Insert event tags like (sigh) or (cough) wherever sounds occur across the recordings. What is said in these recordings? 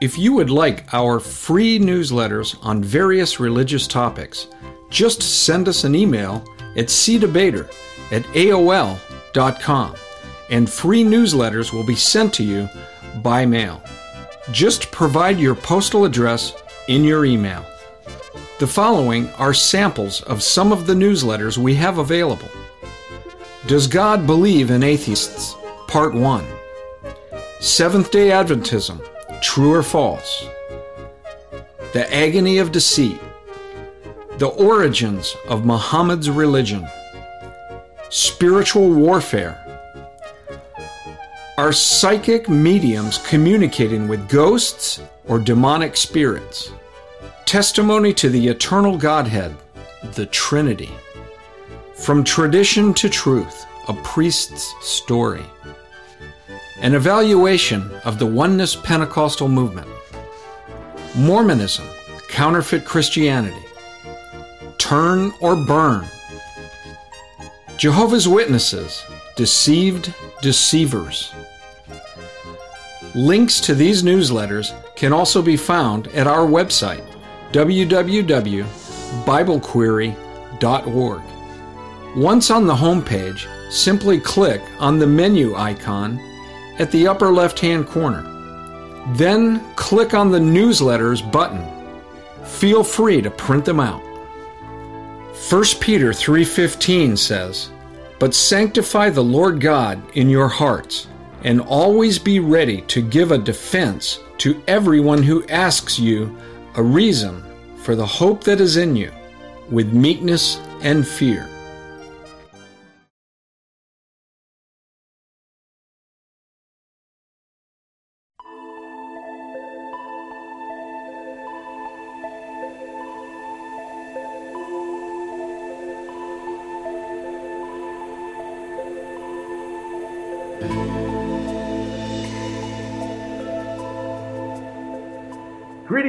If you would like our free newsletters on various religious topics, just send us an email at cdebater at aol.com and free newsletters will be sent to you by mail. Just provide your postal address in your email. The following are samples of some of the newsletters we have available. Does God Believe in Atheists? Part 1. Seventh day Adventism True or False? The Agony of Deceit. The Origins of Muhammad's Religion. Spiritual Warfare. Are psychic mediums communicating with ghosts or demonic spirits? Testimony to the eternal Godhead, the Trinity. From Tradition to Truth, a priest's story. An evaluation of the Oneness Pentecostal movement. Mormonism, counterfeit Christianity. Turn or burn. Jehovah's Witnesses, deceived deceivers. Links to these newsletters can also be found at our website, www.biblequery.org. Once on the homepage, simply click on the menu icon at the upper left hand corner. Then click on the Newsletters button. Feel free to print them out. 1 Peter 3:15 says, "But sanctify the Lord God in your hearts, and always be ready to give a defense to everyone who asks you a reason for the hope that is in you, with meekness and fear."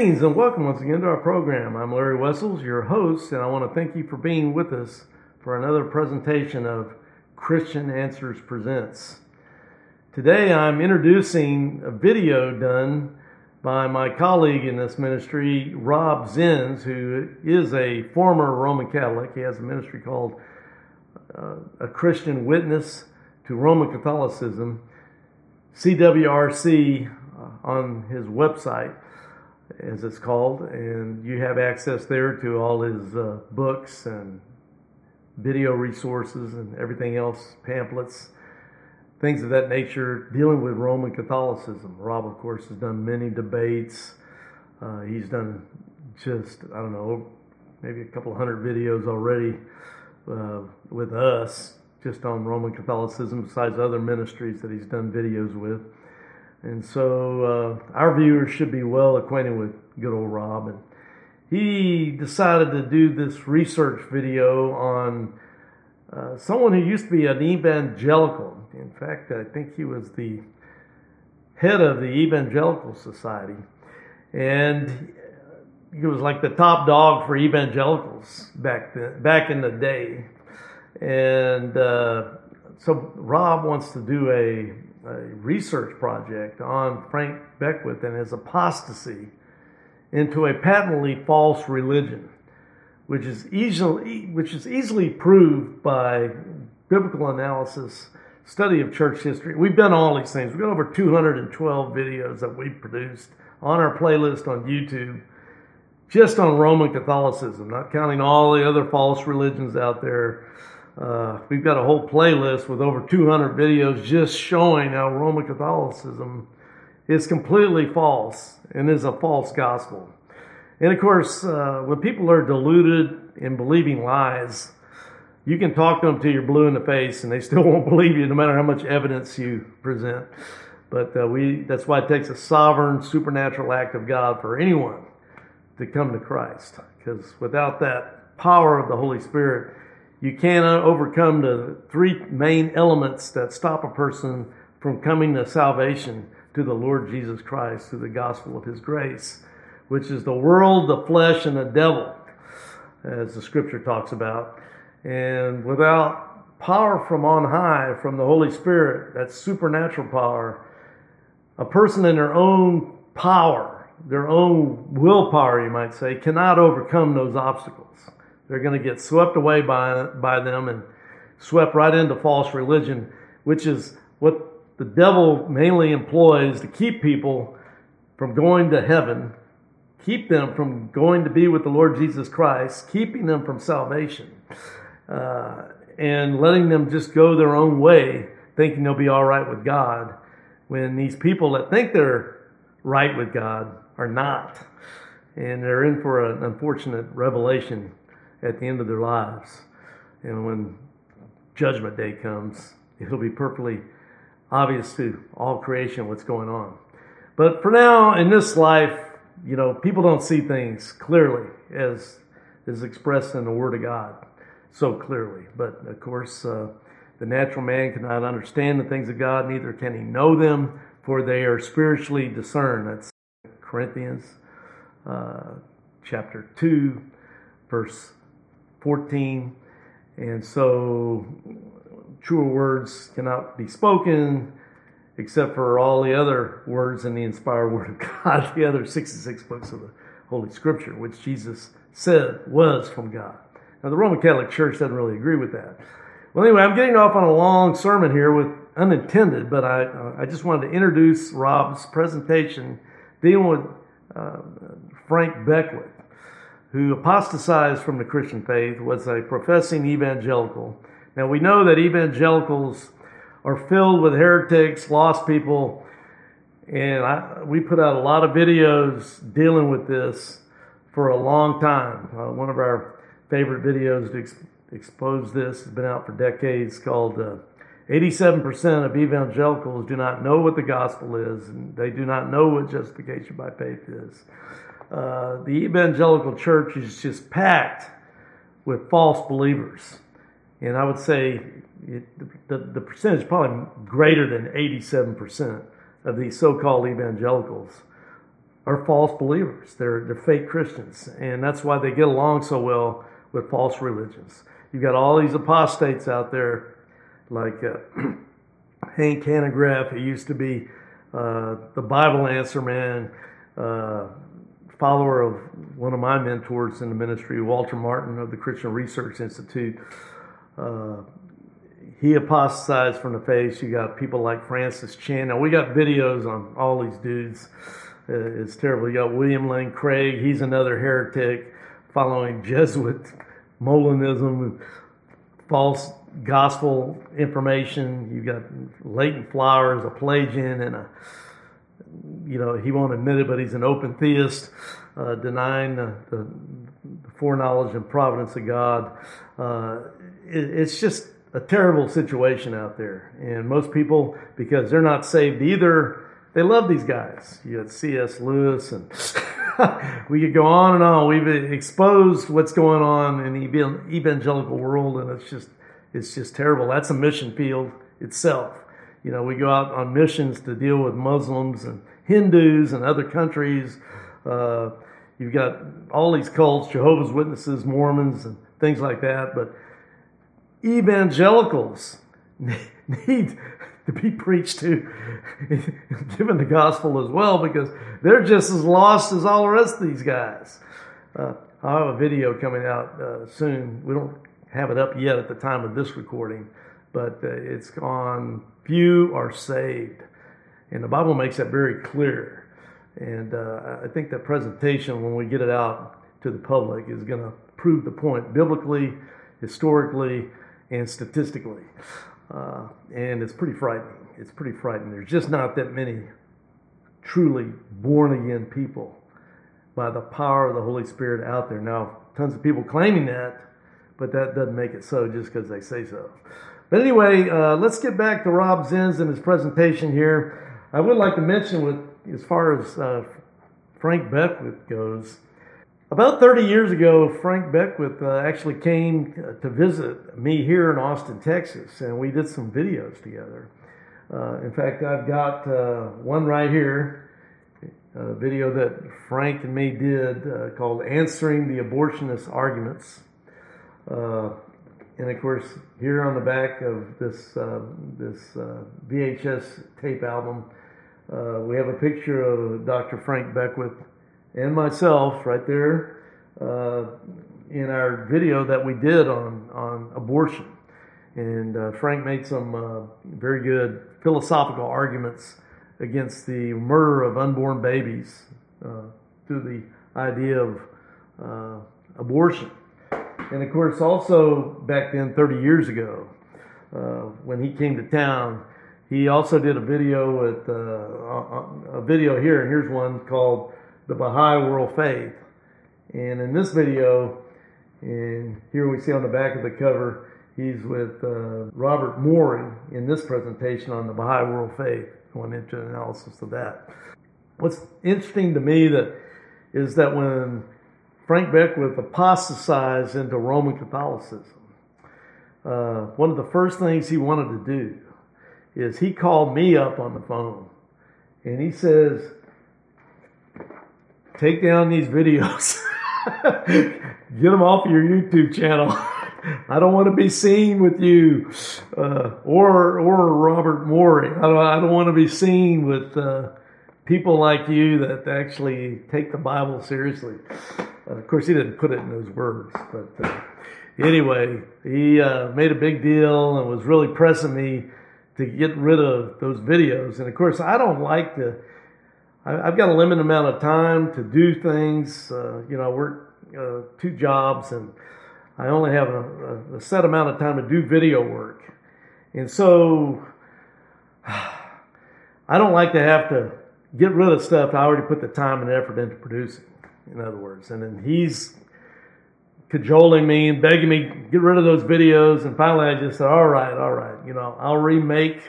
Greetings and welcome once again to our program. I'm Larry Wessels, your host, and I want to thank you for being with us for another presentation of Christian Answers Presents. Today I'm introducing a video done by my colleague in this ministry, Rob Zins, who is a former Roman Catholic. He has a ministry called uh, A Christian Witness to Roman Catholicism, CWRC, uh, on his website as it's called, and you have access there to all his uh, books and video resources and everything else, pamphlets, things of that nature dealing with Roman Catholicism. Rob, of course, has done many debates. Uh, he's done just, I don't know, maybe a couple hundred videos already uh, with us just on Roman Catholicism, besides other ministries that he's done videos with. And so uh, our viewers should be well acquainted with good old Rob. And he decided to do this research video on uh, someone who used to be an evangelical. In fact, I think he was the head of the Evangelical Society. And he was like the top dog for evangelicals back then, back in the day. And uh, so Rob wants to do a a research project on Frank Beckwith and his apostasy into a patently false religion, which is easily which is easily proved by biblical analysis, study of church history. We've done all these things. We've got over 212 videos that we've produced on our playlist on YouTube just on Roman Catholicism, not counting all the other false religions out there uh, we've got a whole playlist with over 200 videos just showing how Roman Catholicism is completely false and is a false gospel. And of course, uh, when people are deluded in believing lies, you can talk to them till you're blue in the face and they (laughs) still won't believe you no matter how much evidence you present. But uh, we, that's why it takes a sovereign, supernatural act of God for anyone to come to Christ. Because without that power of the Holy Spirit, you cannot overcome the three main elements that stop a person from coming to salvation to the Lord Jesus Christ through the gospel of his grace, which is the world, the flesh, and the devil, as the scripture talks about. And without power from on high, from the Holy Spirit, that supernatural power, a person in their own power, their own willpower, you might say, cannot overcome those obstacles. They're going to get swept away by, by them and swept right into false religion, which is what the devil mainly employs to keep people from going to heaven, keep them from going to be with the Lord Jesus Christ, keeping them from salvation, uh, and letting them just go their own way, thinking they'll be all right with God, when these people that think they're right with God are not. And they're in for an unfortunate revelation at the end of their lives. And when Judgment Day comes, it'll be perfectly obvious to all creation what's going on. But for now, in this life, you know, people don't see things clearly as is expressed in the Word of God so clearly. But of course, uh, the natural man cannot understand the things of God, neither can he know them, for they are spiritually discerned. That's Corinthians uh, chapter 2, verse 14. And so, truer words cannot be spoken except for all the other words in the inspired Word of God, (laughs) the other 66 books of the Holy Scripture, which Jesus said was from God. Now, the Roman Catholic Church doesn't really agree with that. Well, anyway, I'm getting off on a long sermon here with unintended, but I, I just wanted to introduce Rob's presentation dealing with uh, Frank Beckwith, who apostatized from the Christian faith, was a professing evangelical. Now, we know that evangelicals are filled with heretics, lost people. And I, we put out a lot of videos dealing with this for a long time. Uh, one of our favorite videos to ex- expose this has been out for decades called uh, 87% of evangelicals do not know what the gospel is, and they do not know what justification by faith is. Uh, the evangelical church is just packed with false believers. And I would say it, the, the percentage is probably greater than 87% of these so-called evangelicals are false believers. They're, they're fake Christians. And that's why they get along so well with false religions. You've got all these apostates out there like uh, (clears throat) Hank Hanegraaff, who used to be uh, the Bible answer man, uh, follower of one of my mentors in the ministry, Walter Martin of the Christian Research Institute. Uh, he apostatized from the faith. You got people like Francis Chan. Now, we got videos on all these dudes. Uh, it's terrible. You got William Lane Craig. He's another heretic following (laughs) Jesuit Molinism and false gospel information. You got Leighton Flowers, a Pelagian, and a you know he won't admit it, but he's an open theist, uh, denying the, the, foreknowledge and providence of God. Uh, it, it's just a terrible situation out there. And most people, because they're not saved either, they love these guys. You got C.S. Lewis, and (laughs) we could go on and on. We've exposed what's going on in the evangelical world, and it's just it's just terrible. That's a mission field itself. You know, we go out on missions to deal with Muslims and Hindus and other countries. Uh, you've got all these cults, Jehovah's Witnesses, Mormons, and things like that. But evangelicals (laughs) need to be preached to, (laughs) given the gospel as well, because they're just as lost as all the rest of these guys. Uh, I'll have a video coming out uh, soon. We don't have it up yet at the time of this recording, but uh, it's on few are saved. And the Bible makes that very clear. And uh, I think that presentation, when we get it out to the public, is going to prove the point biblically, historically, and statistically. Uh, and it's pretty frightening. It's pretty frightening. There's just not that many truly born again people by the power of the Holy Spirit out there. Now, tons of people claiming that, but that doesn't make it so just because they say so. But anyway, uh, let's get back to Rob Zins and his presentation here. I would like to mention, with as far as uh, Frank Beckwith goes, about 30 years ago, Frank Beckwith uh, actually came to visit me here in Austin, Texas, and we did some videos together. Uh, in fact, I've got uh, one right here, a video that Frank and me did uh, called Answering the Abortionist Arguments. Uh, and of course, here on the back of this, uh, this VHS tape album, Uh, we have a picture of Dr. Frank Beckwith and myself right there uh, in our video that we did on, on abortion. And uh, Frank made some uh, very good philosophical arguments against the murder of unborn babies uh, through the idea of uh, abortion. And of course, also back then, 30 years ago, when he came to town, he also did a video with uh, a video here, and here's one called "The Baha'i World Faith." And in this video, and here we see on the back of the cover, he's with uh, Robert Morey in this presentation on the Baha'i World Faith, going into an analysis of that. What's interesting to me that is that when Frank Beckwith apostatized into Roman Catholicism, uh, one of the first things he wanted to do is he called me up on the phone and he says, Take down these videos, (laughs) get them off your YouTube channel. (laughs) I don't want to be seen with you, uh, or or Robert Morey. I don't, I don't want to be seen with uh, people like you that actually take the Bible seriously. Uh, of course, he didn't put it in those words, but uh, anyway, he uh, made a big deal and was really pressing me to get rid of those videos. And of course, I don't like to. I, have got a limited amount of time to do things. Uh, you know, I work uh, two jobs, and I only have a, a, set amount of time to do video work. And so, (sighs) I don't like to have to get rid of stuff I already put the time and effort into producing. In other words, and then he's cajoling me and begging me get rid of those videos. And finally, I just said, "All right, all right, you know, I'll remake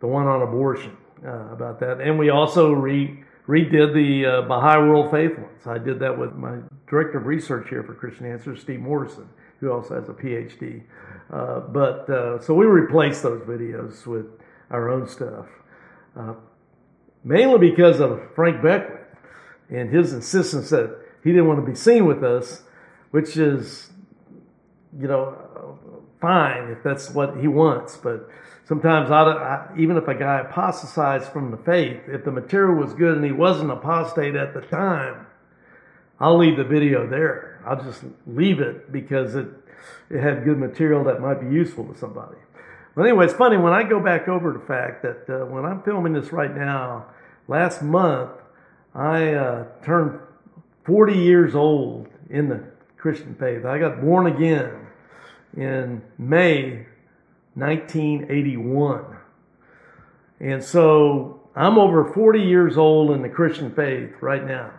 the one on abortion uh, about that." And we also re redid the uh, Baha'i World Faith ones. I did that with my director of research here for Christian Answers, Steve Morrison, who also has a PhD. Uh, but uh, so we replaced those videos with our own stuff, uh, mainly because of Frank Beckwith and his insistence that he didn't want to be seen with us which is, you know, fine if that's what he wants. But sometimes, I, I, even if a guy apostatized from the faith, if the material was good and he wasn't apostate at the time, I'll leave the video there. I'll just leave it because it it had good material that might be useful to somebody. But anyway, it's funny when I go back over the fact that uh, when I'm filming this right now, last month I uh, turned 40 years old in the Christian faith. I got born again in May 1981. And so I'm over 40 years old in the Christian faith right now.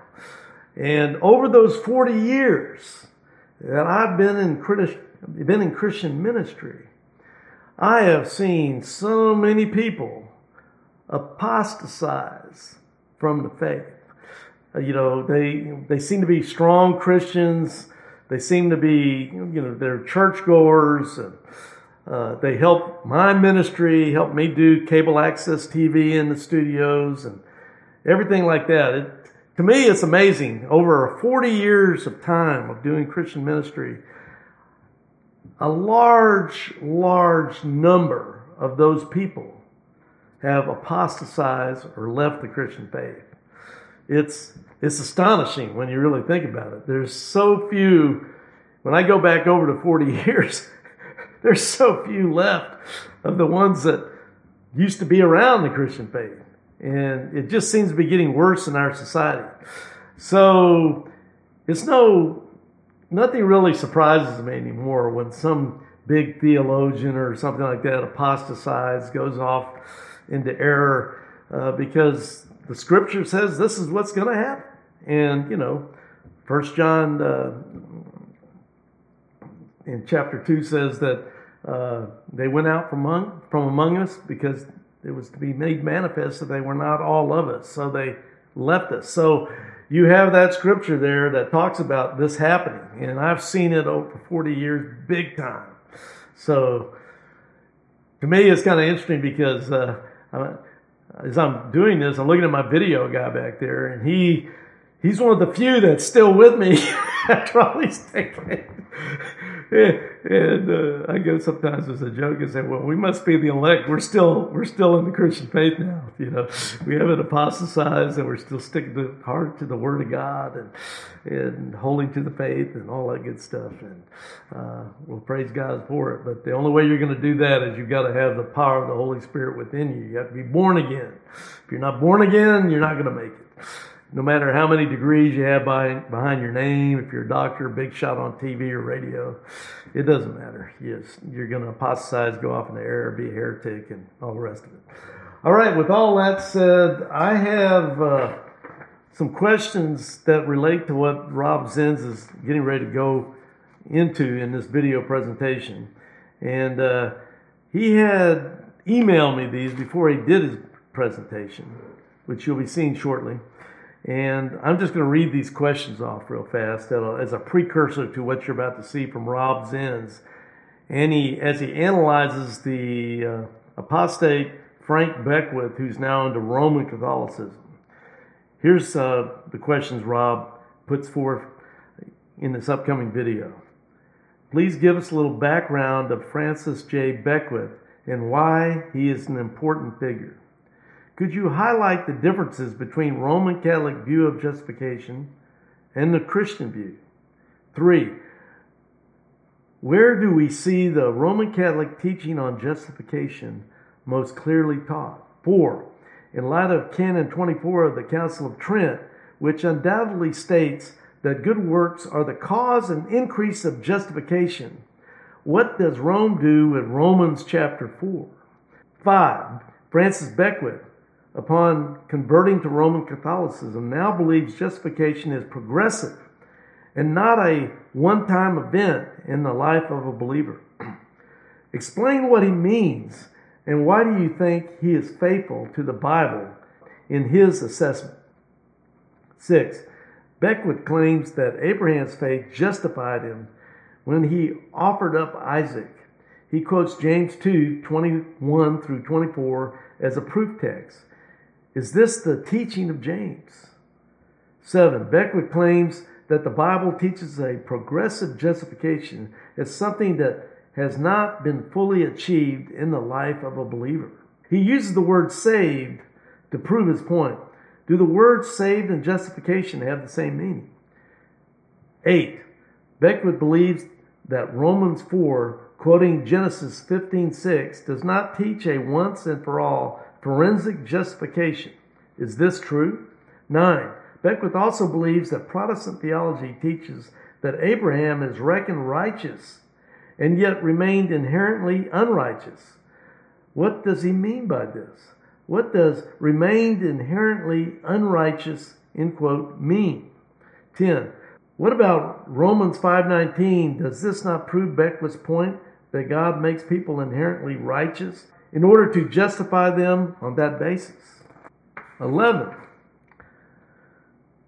And over those 40 years that I've been in, been in Christian ministry, I have seen so many people apostatize from the faith. You know, they, they seem to be strong Christians they seem to be, you know, they're churchgoers and uh, they help my ministry, help me do cable access TV in the studios and everything like that. It, to me, it's amazing. Over 40 years of time of doing Christian ministry, a large, large number of those people have apostatized or left the Christian faith. It's it's astonishing when you really think about it. There's so few, when I go back over to 40 (laughs) years, there's so few left of the ones that used to be around the Christian faith. And it just seems to be getting worse in our society. So it's no, nothing really surprises me anymore when some big theologian or something like that apostatizes, goes off into error, uh, because the scripture says this is what's going to happen. And, you know, First John uh, in chapter 2 says that uh, they went out from among, from among us because it was to be made manifest that they were not all of us. So they left us. So you have that scripture there that talks about this happening. And I've seen it over 40 years, big time. So to me, it's kind of interesting because uh, as I'm doing this, I'm looking at my video guy back there, and he he's one of the few that's still with me (laughs) after all these decades. and uh, I go sometimes as a joke and say, "Well, we must be the elect. We're still we're still in the Christian faith now. You know, we haven't apostatized, and we're still sticking to hard to the Word of God and and holding to the faith and all that good stuff. And uh, we'll praise God for it. But the only way you're going to do that is you've got to have the power of the Holy Spirit within you. You have to be born again. If you're not born again, you're not going to make it no matter how many degrees you have behind, behind your name, if you're a doctor, big shot on TV or radio, it doesn't matter. Yes, you're going to apostatize, go off in the air, be a heretic, and all the rest of it. All right, with all that said, I have uh, some questions that relate to what Rob Zins is getting ready to go into in this video presentation. And uh, he had emailed me these before he did his presentation, which you'll be seeing shortly. And I'm just going to read these questions off real fast as a precursor to what you're about to see from Rob Zins. And he, as he analyzes the uh, apostate Frank Beckwith, who's now into Roman Catholicism. Here's uh, the questions Rob puts forth in this upcoming video. Please give us a little background of Francis J. Beckwith and why he is an important figure. Could you highlight the differences between Roman Catholic view of justification and the Christian view? Three, where do we see the Roman Catholic teaching on justification most clearly taught? Four, in light of Canon 24 of the Council of Trent, which undoubtedly states that good works are the cause and increase of justification, what does Rome do in Romans chapter 4? Five, Francis Beckwith upon converting to Roman Catholicism, now believes justification is progressive and not a one time event in the life of a believer. (clears throat) Explain what he means and why do you think he is faithful to the Bible in his assessment? Six, Beckwith claims that Abraham's faith justified him when he offered up Isaac. He quotes James 2 21 through 24 as a proof text. Is this the teaching of James? Seven, Beckwith claims that the Bible teaches a progressive justification as something that has not been fully achieved in the life of a believer. He uses the word saved to prove his point. Do the words saved and justification have the same meaning? Eight, Beckwith believes that Romans 4, quoting Genesis 15:6, does not teach a once and for all forensic justification. Is this true? 9. Beckwith also believes that Protestant theology teaches that Abraham is reckoned righteous and yet remained inherently unrighteous. What does he mean by this? What does remained inherently unrighteous, end quote, mean? 10. What about Romans 5.19? Does this not prove Beckwith's point that God makes people inherently righteous in order to justify them on that basis. 11.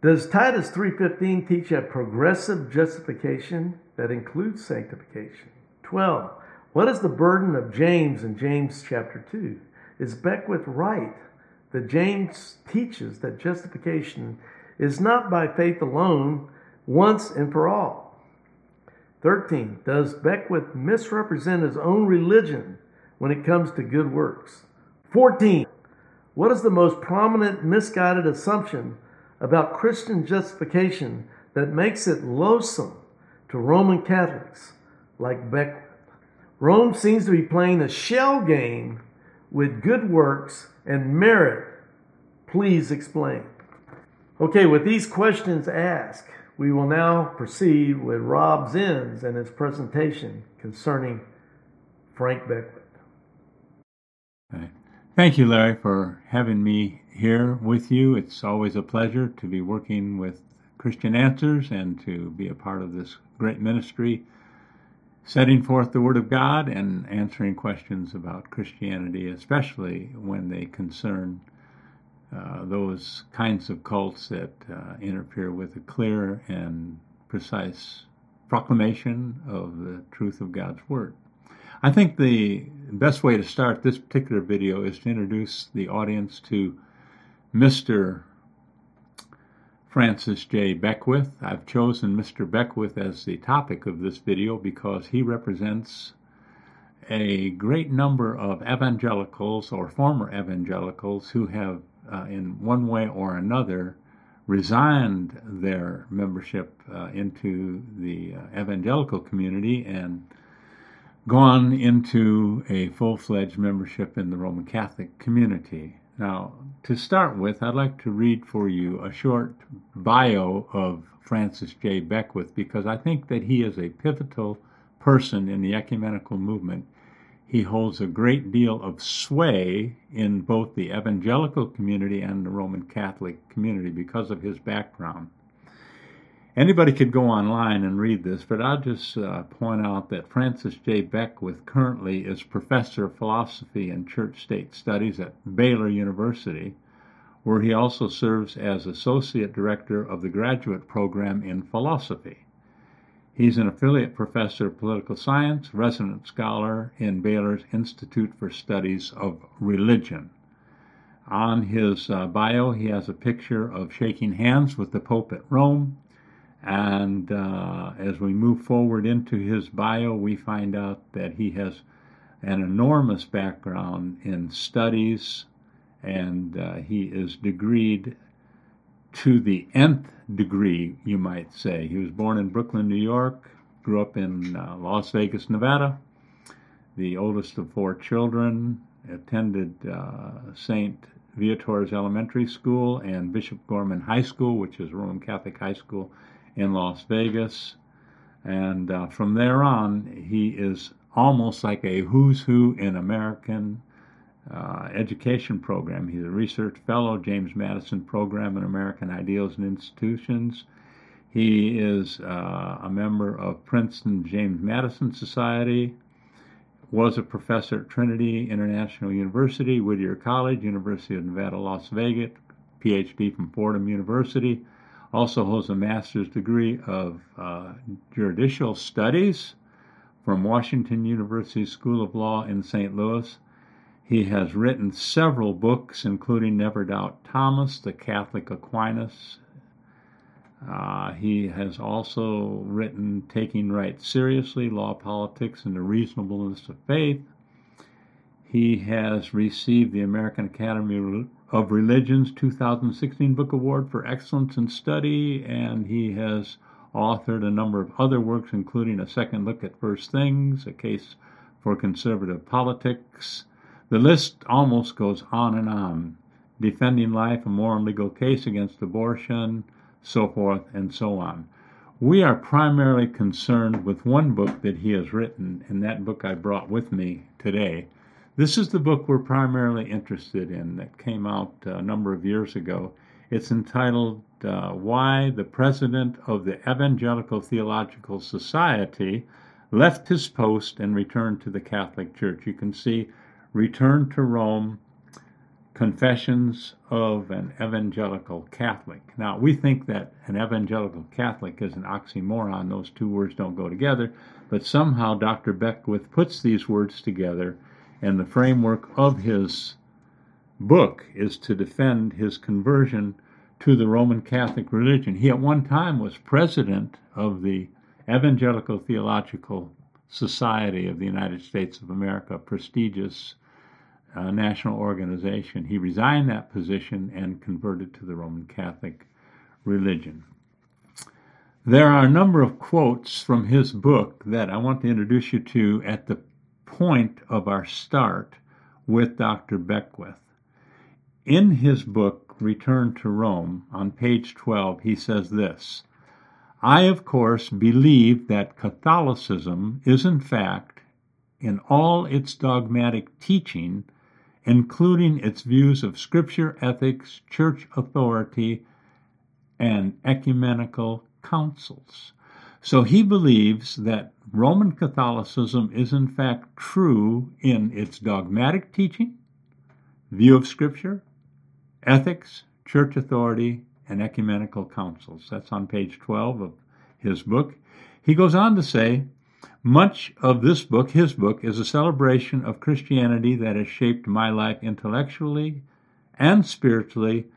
Does Titus 3:15 teach a progressive justification that includes sanctification? 12. What is the burden of James in James chapter 2? Is Beckwith right that James teaches that justification is not by faith alone, once and for all? 13. Does Beckwith misrepresent his own religion when it comes to good works. 14. What is the most prominent misguided assumption about Christian justification that makes it loathsome to Roman Catholics like Beckwith? Rome seems to be playing a shell game with good works and merit. Please explain. Okay, with these questions asked, we will now proceed with Rob Zins and his presentation concerning Frank Beckwith. Thank you, Larry, for having me here with you. It's always a pleasure to be working with Christian Answers and to be a part of this great ministry, setting forth the Word of God and answering questions about Christianity, especially when they concern uh, those kinds of cults that uh, interfere with a clear and precise proclamation of the truth of God's Word. I think the best way to start this particular video is to introduce the audience to Mr. Francis J. Beckwith. I've chosen Mr. Beckwith as the topic of this video because he represents a great number of evangelicals or former evangelicals who have, uh, in one way or another, resigned their membership uh, into the uh, evangelical community and gone into a full fledged membership in the Roman Catholic community. Now, to start with, I'd like to read for you a short bio of Francis J. Beckwith because I think that he is a pivotal person in the ecumenical movement. He holds a great deal of sway in both the evangelical community and the Roman Catholic community because of his background. Anybody could go online and read this, but I'll just uh, point out that Francis J. Beckwith currently is professor of philosophy and church state studies at Baylor University, where he also serves as associate director of the graduate program in philosophy. He's an affiliate professor of political science, resident scholar in Baylor's Institute for Studies of Religion. On his uh, bio, he has a picture of shaking hands with the Pope at Rome and uh, as we move forward into his bio, we find out that he has an enormous background in studies, and uh, he is degreed to the nth degree, you might say. He was born in Brooklyn, New York, grew up in uh, Las Vegas, Nevada, the oldest of four children, attended uh, St. Viator's Elementary School and Bishop Gorman High School, which is Roman Catholic high school in Las Vegas. And uh, from there on, he is almost like a who's who in American uh, education program. He's a research fellow, James Madison Program in American Ideals and Institutions. He is uh, a member of Princeton James Madison Society, was a professor at Trinity International University, Whittier College, University of Nevada, Las Vegas, PhD from Fordham University, also holds a master's degree of uh, judicial studies from Washington University School of Law in St. Louis. He has written several books, including Never Doubt Thomas, The Catholic Aquinas. Uh, he has also written Taking Right Seriously, Law, Politics, and the Reasonableness of Faith. He has received the American Academy of Religion's 2016 Book Award for Excellence in Study, and he has authored a number of other works, including A Second Look at First Things, A Case for Conservative Politics. The list almost goes on and on. Defending Life, a moral and legal case against abortion, so forth and so on. We are primarily concerned with one book that he has written, and that book I brought with me today. This is the book we're primarily interested in that came out a number of years ago. It's entitled uh, Why the President of the Evangelical Theological Society Left His Post and Returned to the Catholic Church. You can see Return to Rome, Confessions of an Evangelical Catholic. Now, we think that an evangelical Catholic is an oxymoron. Those two words don't go together, but somehow Dr. Beckwith puts these words together and the framework of his book is to defend his conversion to the Roman Catholic religion. He at one time was president of the Evangelical Theological Society of the United States of America, a prestigious uh, national organization. He resigned that position and converted to the Roman Catholic religion. There are a number of quotes from his book that I want to introduce you to at the point of our start with Dr. Beckwith. In his book, Return to Rome, on page 12, he says this I, of course, believe that Catholicism is, in fact, in all its dogmatic teaching, including its views of Scripture, ethics, church authority, and ecumenical councils. So he believes that Roman Catholicism is in fact true in its dogmatic teaching, view of Scripture, ethics, church authority, and ecumenical councils. That's on page 12 of his book. He goes on to say, much of this book, his book, is a celebration of Christianity that has shaped my life intellectually and spiritually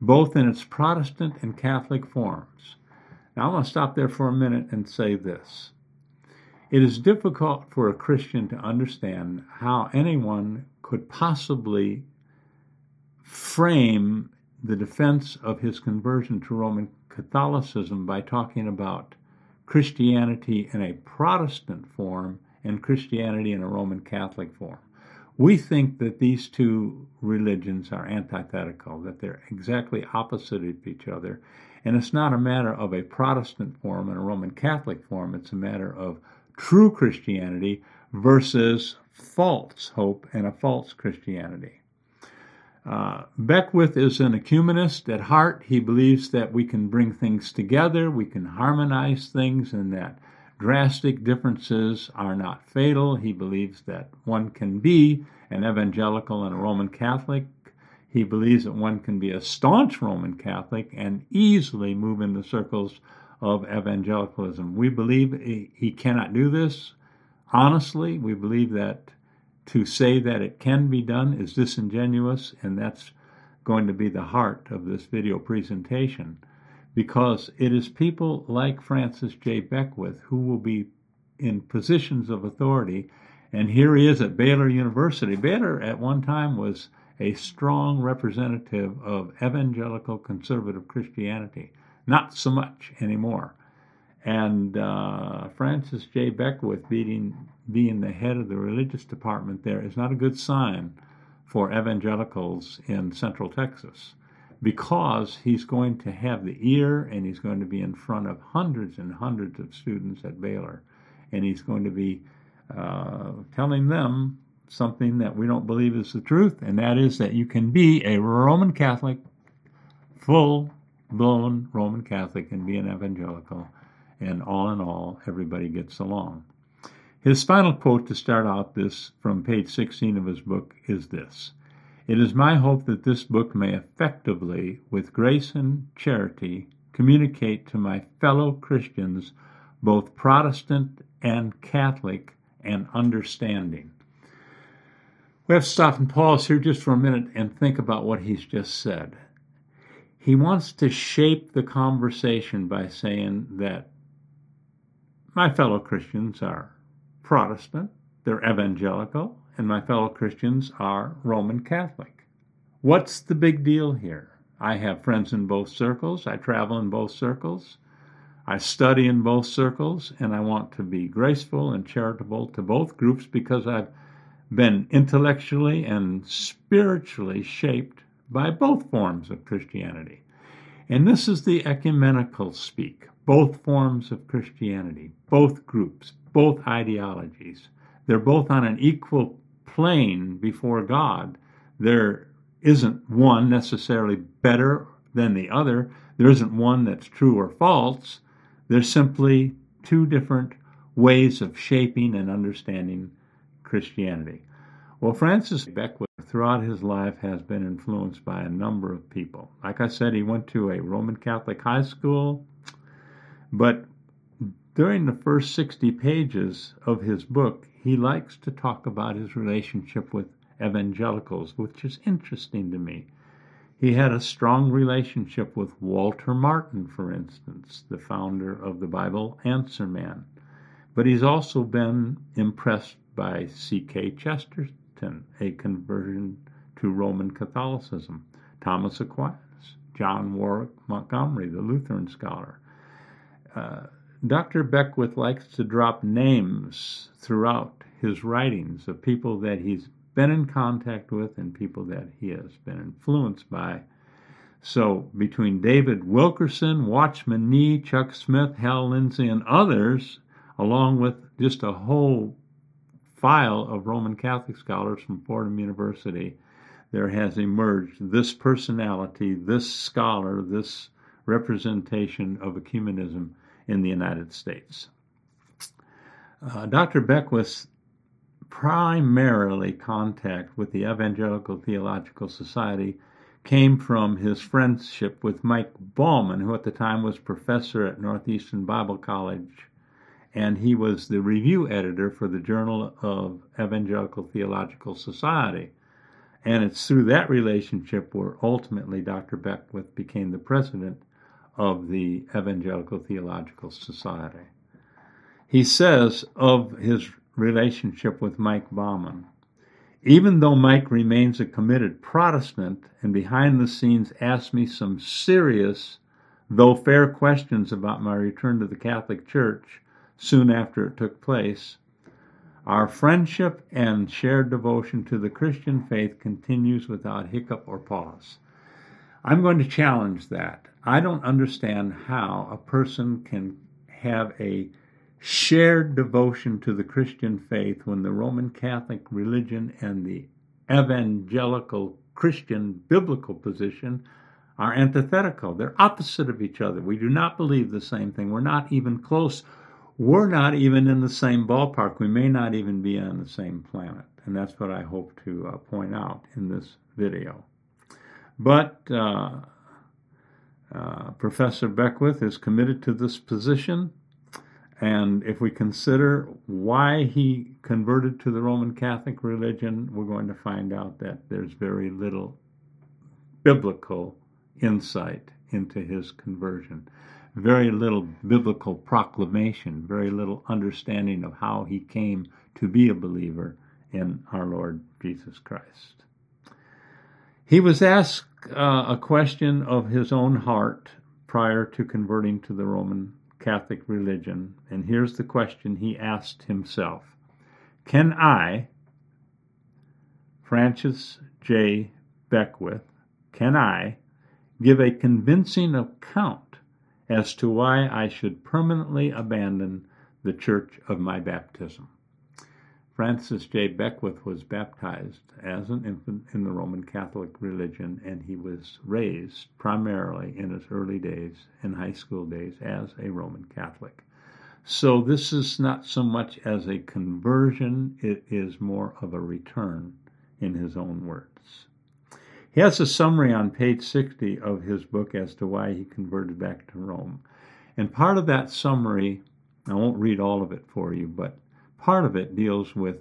both in its Protestant and Catholic forms. Now, I want to stop there for a minute and say this. It is difficult for a Christian to understand how anyone could possibly frame the defense of his conversion to Roman Catholicism by talking about Christianity in a Protestant form and Christianity in a Roman Catholic form. We think that these two religions are antithetical, that they're exactly opposite of each other. And it's not a matter of a Protestant form and a Roman Catholic form, it's a matter of true Christianity versus false hope and a false Christianity. Uh, Beckwith is an ecumenist at heart. He believes that we can bring things together, we can harmonize things, and that drastic differences are not fatal. He believes that one can be an evangelical and a Roman Catholic. He believes that one can be a staunch Roman Catholic and easily move into circles of evangelicalism. We believe he cannot do this. Honestly, we believe that to say that it can be done is disingenuous, and that's going to be the heart of this video presentation because it is people like Francis J. Beckwith who will be in positions of authority. And here he is at Baylor University. Baylor at one time was a strong representative of evangelical conservative Christianity. Not so much anymore. And uh, Francis J. Beckwith being, being the head of the religious department there is not a good sign for evangelicals in Central Texas because he's going to have the ear and he's going to be in front of hundreds and hundreds of students at Baylor. And he's going to be uh, telling them something that we don't believe is the truth, and that is that you can be a Roman Catholic, full blown Roman Catholic, and be an evangelical and all in all, everybody gets along. His final quote to start out this from page 16 of his book is this It is my hope that this book may effectively, with grace and charity, communicate to my fellow Christians, both Protestant and Catholic, an understanding. We have to stop and pause here just for a minute and think about what he's just said. He wants to shape the conversation by saying that my fellow Christians are Protestant, they're evangelical, and my fellow Christians are Roman Catholic. What's the big deal here? I have friends in both circles, I travel in both circles, I study in both circles, and I want to be graceful and charitable to both groups because I've been intellectually and spiritually shaped by both forms of Christianity. And this is the ecumenical speak both forms of Christianity, both groups, both ideologies. They're both on an equal plane before God. There isn't one necessarily better than the other. There isn't one that's true or false. They're simply two different ways of shaping and understanding Christianity. Well, Francis Beckwith, throughout his life, has been influenced by a number of people. Like I said, he went to a Roman Catholic high school. But during the first 60 pages of his book, he likes to talk about his relationship with evangelicals, which is interesting to me. He had a strong relationship with Walter Martin, for instance, the founder of the Bible Answer Man. But he's also been impressed by G.K. Chesterton, a conversion to Roman Catholicism, Thomas Aquinas, John Warwick Montgomery, the Lutheran scholar, uh, Dr. Beckwith likes to drop names throughout his writings of people that he's been in contact with and people that he has been influenced by. So, between David Wilkerson, Watchman Nee, Chuck Smith, Hal Lindsey, and others, along with just a whole file of Roman Catholic scholars from Fordham University, there has emerged this personality, this scholar, this representation of ecumenism in the United States. Uh, Dr. Beckwith's primarily contact with the Evangelical Theological Society came from his friendship with Mike Bauman, who at the time was professor at Northeastern Bible College, and he was the review editor for the Journal of Evangelical Theological Society. And it's through that relationship where ultimately Dr. Beckwith became the president of the Evangelical Theological Society. He says of his relationship with Mike Bauman, even though Mike remains a committed Protestant and behind the scenes asks me some serious, though fair questions about my return to the Catholic Church soon after it took place, our friendship and shared devotion to the Christian faith continues without hiccup or pause. I'm going to challenge that. I don't understand how a person can have a shared devotion to the Christian faith when the Roman Catholic religion and the evangelical Christian biblical position are antithetical. They're opposite of each other. We do not believe the same thing. We're not even close we're not even in the same ballpark. We may not even be on the same planet. And that's what I hope to uh, point out in this video. But uh, uh, Professor Beckwith is committed to this position. And if we consider why he converted to the Roman Catholic religion, we're going to find out that there's very little biblical insight into his conversion very little biblical proclamation, very little understanding of how he came to be a believer in our Lord Jesus Christ. He was asked uh, a question of his own heart prior to converting to the Roman Catholic religion, and here's the question he asked himself Can I, Francis J. Beckwith, can I give a convincing account as to why I should permanently abandon the church of my baptism. Francis J. Beckwith was baptized as an infant in the Roman Catholic religion, and he was raised primarily in his early days, in high school days, as a Roman Catholic. So this is not so much as a conversion, it is more of a return in his own words. He has a summary on page 60 of his book as to why he converted back to Rome. And part of that summary, I won't read all of it for you, but part of it deals with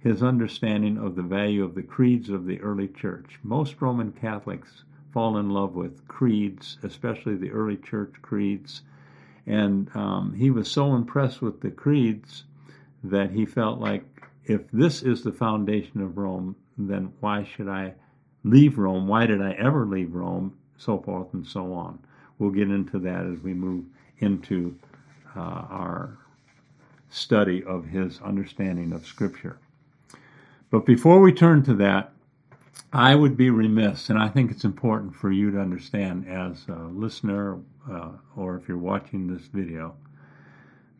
his understanding of the value of the creeds of the early church. Most Roman Catholics fall in love with creeds, especially the early church creeds. And um, he was so impressed with the creeds that he felt like if this is the foundation of Rome, then why should I leave Rome? Why did I ever leave Rome? So forth and so on. We'll get into that as we move into uh, our study of his understanding of Scripture. But before we turn to that, I would be remiss, and I think it's important for you to understand as a listener uh, or if you're watching this video,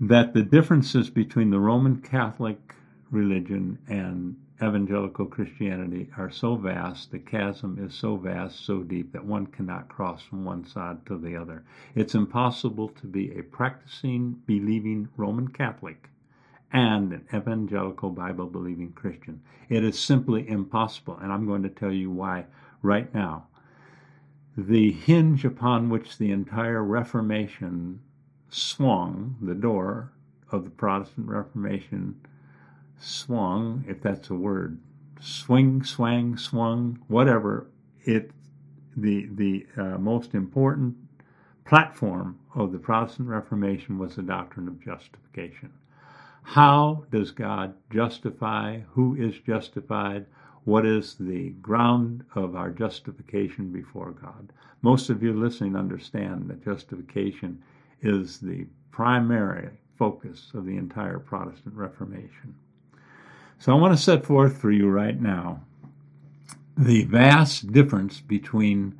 that the differences between the Roman Catholic religion and evangelical Christianity are so vast, the chasm is so vast, so deep, that one cannot cross from one side to the other. It's impossible to be a practicing, believing Roman Catholic and an evangelical, Bible believing Christian. It is simply impossible, and I'm going to tell you why right now. The hinge upon which the entire Reformation swung, the door of the Protestant Reformation swung, if that's a word, swing, swang, swung, whatever, it the the uh, most important platform of the Protestant Reformation was the doctrine of justification. How does God justify? Who is justified? What is the ground of our justification before God? Most of you listening understand that justification is the primary focus of the entire Protestant Reformation. So I want to set forth for you right now the vast difference between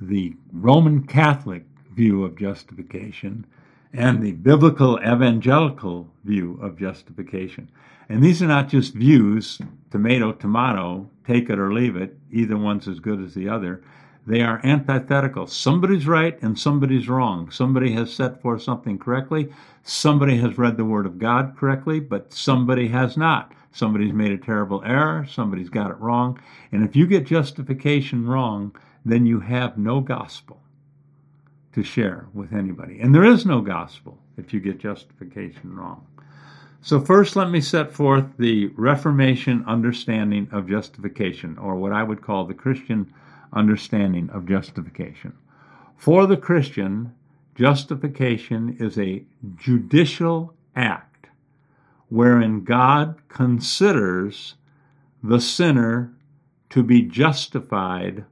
the Roman Catholic view of justification and the biblical evangelical view of justification. And these are not just views, tomato, tomato, take it or leave it, either one's as good as the other. They are antithetical. Somebody's right and somebody's wrong. Somebody has set forth something correctly, somebody has read the Word of God correctly, but somebody has not. Somebody's made a terrible error, somebody's got it wrong. And if you get justification wrong, then you have no gospel to share with anybody. And there is no gospel if you get justification wrong. So, first, let me set forth the Reformation understanding of justification, or what I would call the Christian understanding of justification. For the Christian, justification is a judicial act wherein God considers the sinner to be justified,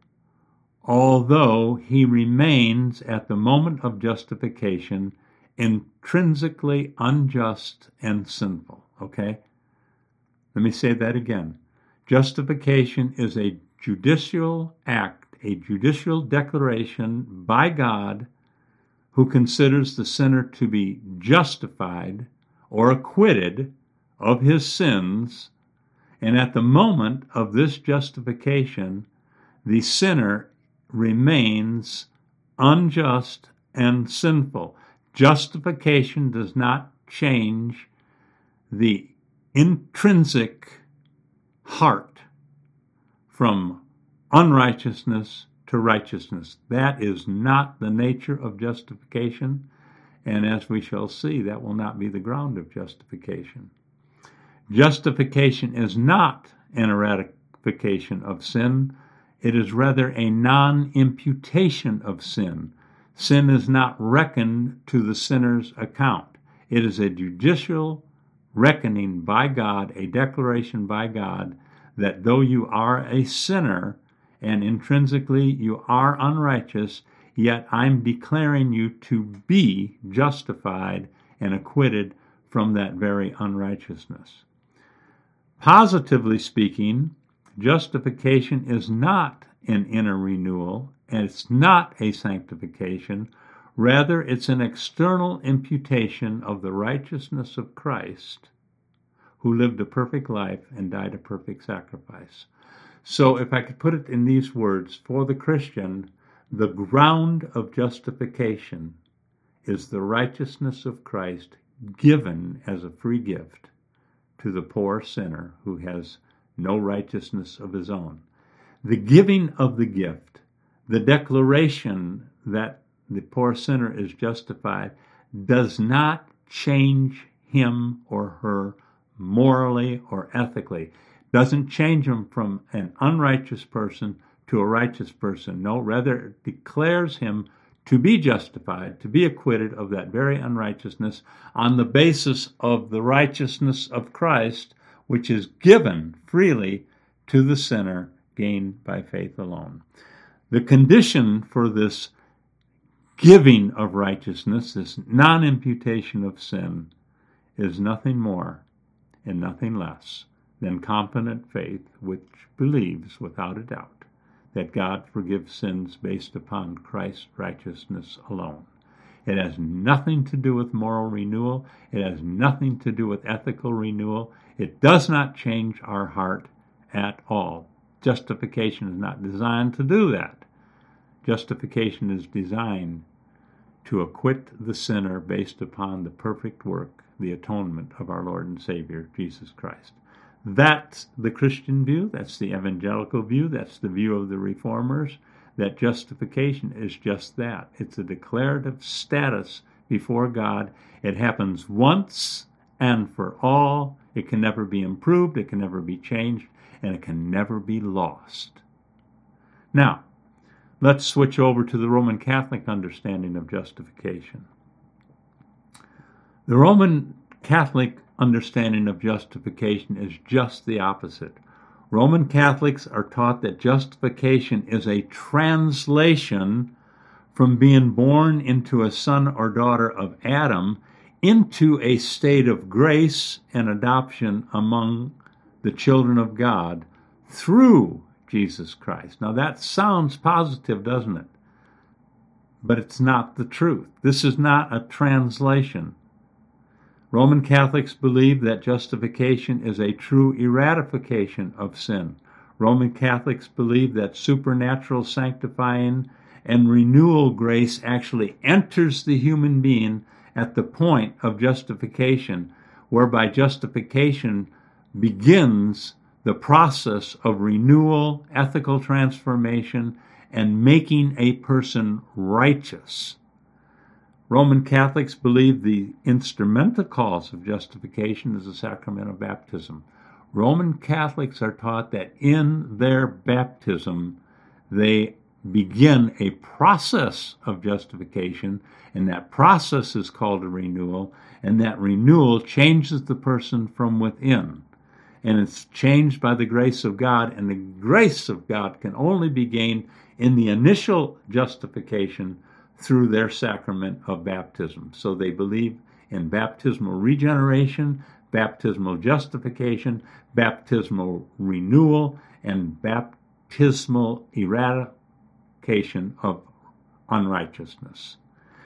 although he remains at the moment of justification intrinsically unjust and sinful. Okay? Let me say that again. Justification is a judicial act, a judicial declaration by God who considers the sinner to be justified or acquitted of his sins. And at the moment of this justification, the sinner remains unjust and sinful. Justification does not change the intrinsic heart from unrighteousness to righteousness. That is not the nature of justification, and as we shall see, that will not be the ground of justification. Justification is not an eradication of sin, it is rather a non imputation of sin sin is not reckoned to the sinner's account. It is a judicial reckoning by God, a declaration by God, that though you are a sinner and intrinsically you are unrighteous, yet I'm declaring you to be justified and acquitted from that very unrighteousness. Positively speaking, justification is not an inner renewal, and it's not a sanctification. Rather, it's an external imputation of the righteousness of Christ, who lived a perfect life and died a perfect sacrifice. So, if I could put it in these words, for the Christian, the ground of justification is the righteousness of Christ given as a free gift to the poor sinner who has no righteousness of his own. The giving of the gift the declaration that the poor sinner is justified does not change him or her morally or ethically. Doesn't change him from an unrighteous person to a righteous person. No, rather it declares him to be justified, to be acquitted of that very unrighteousness on the basis of the righteousness of Christ, which is given freely to the sinner, gained by faith alone. The condition for this giving of righteousness, this non imputation of sin, is nothing more and nothing less than confident faith which believes without a doubt that God forgives sins based upon Christ's righteousness alone. It has nothing to do with moral renewal. It has nothing to do with ethical renewal. It does not change our heart at all. Justification is not designed to do that. Justification is designed to acquit the sinner based upon the perfect work, the atonement of our Lord and Savior, Jesus Christ. That's the Christian view, that's the evangelical view, that's the view of the reformers, that justification is just that. It's a declarative status before God. It happens once and for all. It can never be improved, it can never be changed, and it can never be lost. Now, let's switch over to the Roman Catholic understanding of justification. The Roman Catholic understanding of justification is just the opposite. Roman Catholics are taught that justification is a translation from being born into a son or daughter of Adam into a state of grace and adoption among the children of God through Jesus Christ. Now that sounds positive, doesn't it? But it's not the truth. This is not a translation. Roman Catholics believe that justification is a true eradication of sin. Roman Catholics believe that supernatural sanctifying and renewal grace actually enters the human being at the point of justification, whereby justification begins the process of renewal, ethical transformation, and making a person righteous. Roman Catholics believe the instrumental cause of justification is the sacrament of baptism. Roman Catholics are taught that in their baptism they begin a process of justification, and that process is called a renewal, and that renewal changes the person from within. And it's changed by the grace of God, and the grace of God can only be gained in the initial justification through their sacrament of baptism. So they believe in baptismal regeneration, baptismal justification, baptismal renewal, and baptismal eradication of unrighteousness.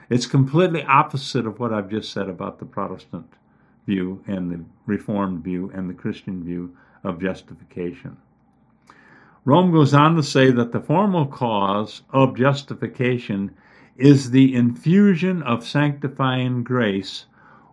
It's completely opposite of what I've just said about the Protestant view and the Reformed view and the Christian view of justification. Rome goes on to say that the formal cause of justification is the infusion of sanctifying grace,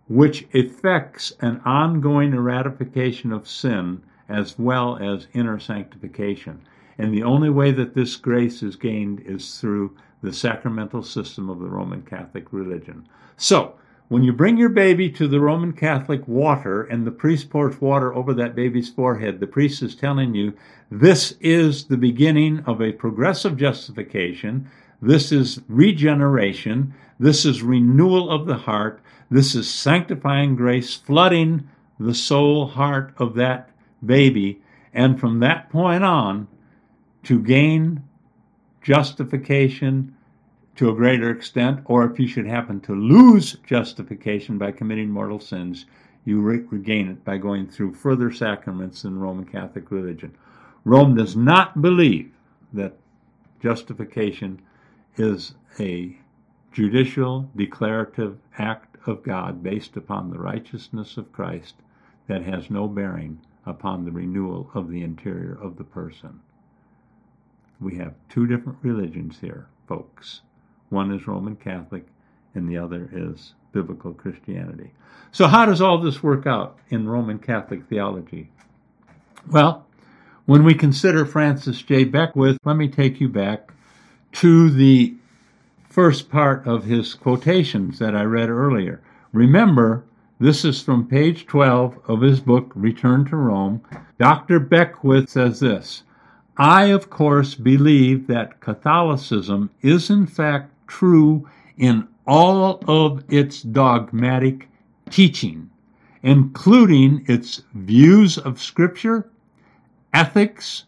which effects an ongoing eradication of sin as well as inner sanctification. And the only way that this grace is gained is through the sacramental system of the Roman Catholic religion. So, when you bring your baby to the Roman Catholic water and the priest pours water over that baby's forehead, the priest is telling you this is the beginning of a progressive justification. This is regeneration. This is renewal of the heart. This is sanctifying grace flooding the soul heart of that baby. And from that point on, to gain justification to a greater extent, or if you should happen to lose justification by committing mortal sins, you re- regain it by going through further sacraments in Roman Catholic religion. Rome does not believe that justification is a judicial declarative act of God based upon the righteousness of Christ that has no bearing upon the renewal of the interior of the person. We have two different religions here, folks. One is Roman Catholic, and the other is biblical Christianity. So, how does all this work out in Roman Catholic theology? Well, when we consider Francis J. Beckwith, let me take you back to the first part of his quotations that I read earlier. Remember, this is from page 12 of his book, Return to Rome. Dr. Beckwith says this I, of course, believe that Catholicism is in fact true in all of its dogmatic teaching, including its views of Scripture, ethics,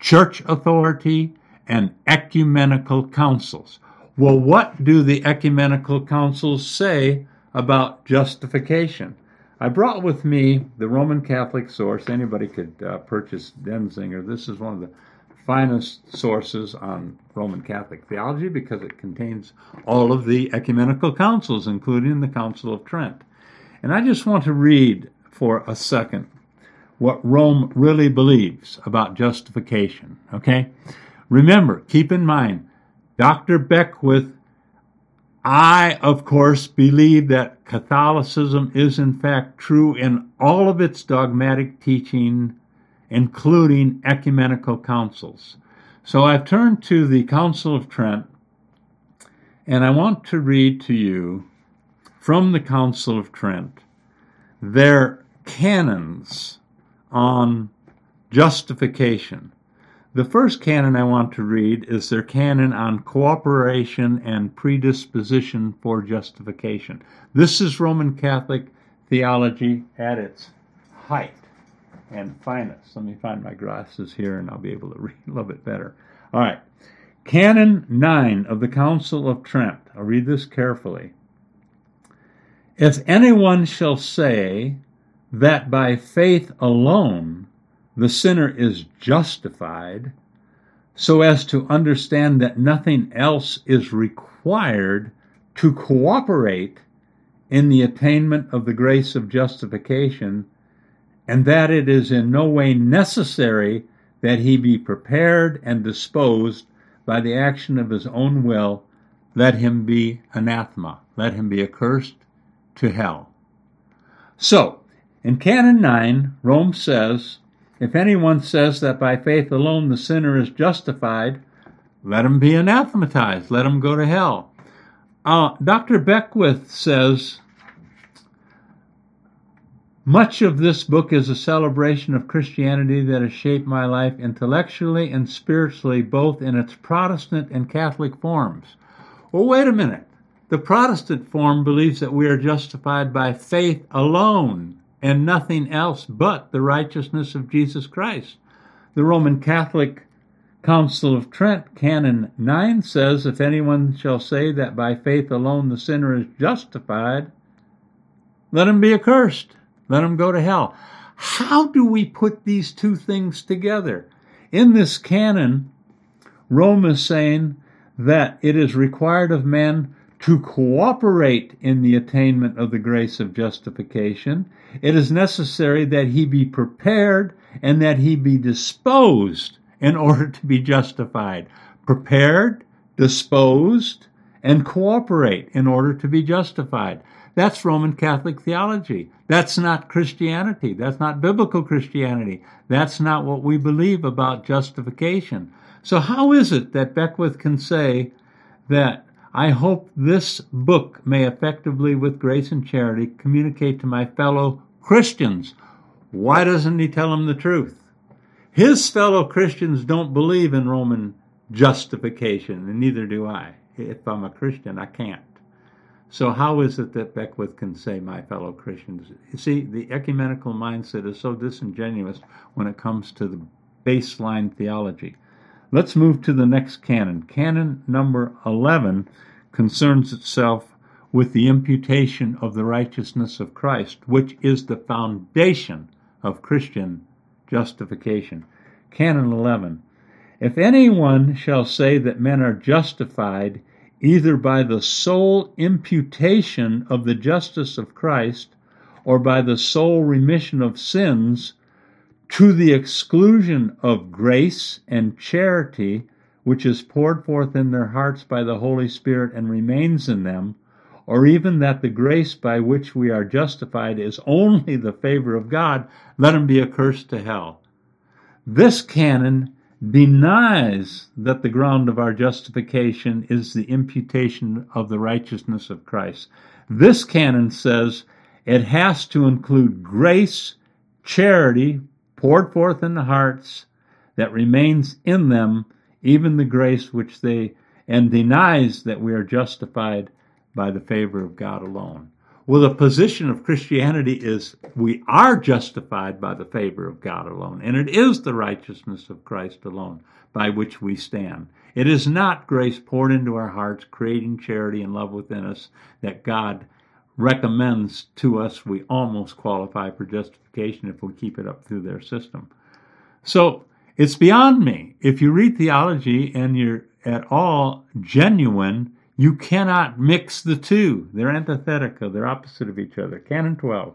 church authority, and ecumenical councils. Well, what do the ecumenical councils say about justification? I brought with me the Roman Catholic source. Anybody could uh, purchase Denzinger. This is one of the finest sources on Roman Catholic theology because it contains all of the ecumenical councils, including the Council of Trent. And I just want to read for a second what Rome really believes about justification. Okay? Remember, keep in mind, Dr. Beckwith I, of course, believe that Catholicism is in fact true in all of its dogmatic teaching, including ecumenical councils. So I've turned to the Council of Trent, and I want to read to you from the Council of Trent their canons on justification. The first canon I want to read is their canon on cooperation and predisposition for justification. This is Roman Catholic theology at its height and finest. Let me find my glasses here and I'll be able to (laughs) read a little bit better. All right. Canon 9 of the Council of Trent. I'll read this carefully. If anyone shall say that by faith alone the sinner is justified so as to understand that nothing else is required to cooperate in the attainment of the grace of justification, and that it is in no way necessary that he be prepared and disposed by the action of his own will, let him be anathema, let him be accursed to hell. So, in Canon 9, Rome says, if anyone says that by faith alone the sinner is justified, let him be anathematized, let him go to hell. uh, Dr. Beckwith says much of this book is a celebration of Christianity that has shaped my life intellectually and spiritually, both in its Protestant and Catholic forms. Well, wait a minute. The Protestant form believes that we are justified by faith alone and nothing else but the righteousness of Jesus Christ. The Roman Catholic Council of Trent, Canon 9 says, If anyone shall say that by faith alone the sinner is justified, let him be accursed. Let him go to hell. How do we put these two things together? In this canon, Rome is saying that it is required of men to cooperate in the attainment of the grace of justification. It is necessary that he be prepared and that he be disposed in (laughs) order to be justified. Prepared, disposed, and cooperate in order to be justified. That's Roman Catholic theology. That's not Christianity. That's not biblical Christianity. That's not what we believe about justification. So, how is it that Beckwith can say that I hope this book may effectively, with grace and charity, communicate to my fellow Christians? Why doesn't he tell them the truth? His fellow Christians don't believe in Roman justification, and neither do I. If I'm a Christian, I can't. So, how is it that Beckwith can say, my fellow Christians? You see, the ecumenical mindset is so disingenuous when it comes to the baseline theology. Let's move to the next canon. Canon number 11 concerns itself with the imputation of the righteousness of Christ, which is the foundation of Christian justification. Canon 11. If anyone shall say that men are justified either by the sole imputation of the justice of Christ or by the sole remission of sins to the exclusion of grace and charity which is poured forth in their hearts by the Holy Spirit and remains in them, or even that the grace by which we are justified is only the favor of God, let him be accursed to hell. This canon denies that the ground of our justification is the imputation of the righteousness of Christ. This canon says it has to include grace, charity poured forth in the hearts that remains in them, even the grace which they, and denies that we are justified by the favor of God alone. Well, the position of Christianity is we are justified by the favor of God alone, and it is the righteousness of Christ alone by which we stand. It is not grace poured into our hearts, creating charity and love within us that God recommends to us. We almost qualify for justification if we keep it up through their system. So it's beyond me. If you read theology and you're at all genuine, you cannot mix the two. They're antithetical, they're opposite of each other. Canon 12.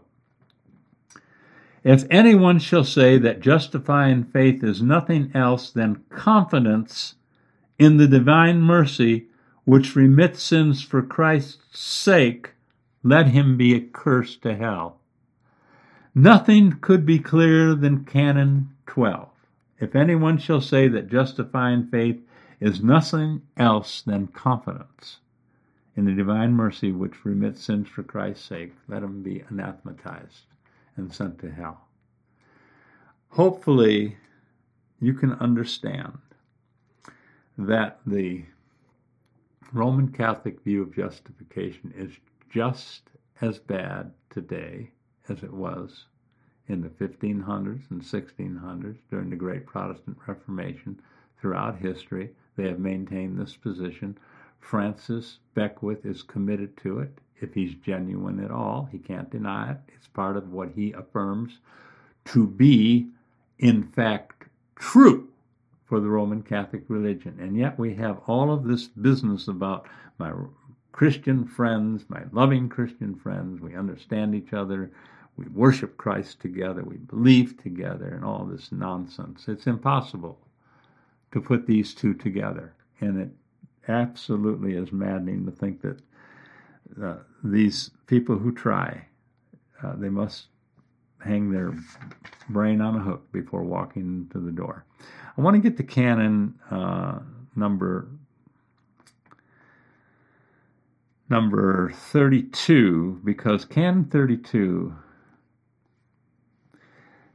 If anyone shall say that justifying faith is nothing else than confidence in the divine mercy which remits sins for Christ's sake, let him be accursed to hell. Nothing could be clearer than Canon 12. If anyone shall say that justifying faith is nothing else than confidence in the divine mercy which remits sins for Christ's sake. Let him be anathematized and sent to hell. Hopefully, you can understand that the Roman Catholic view of justification is just as bad today as it was in the 1500s and 1600s during the Great Protestant Reformation throughout history they have maintained this position. Francis Beckwith is committed to it. If he's genuine at all, he can't deny it. It's part of what he affirms to be, in fact, true for the Roman Catholic religion. And yet we have all of this business about my Christian friends, my loving Christian friends. We understand each other. We worship Christ together. We believe together, and all this nonsense. It's impossible to put these two together. And it absolutely is maddening to think that uh, these people who try, uh, they must hang their brain on a hook before walking into the door. I want to get to canon uh, number number 32 because Canon 32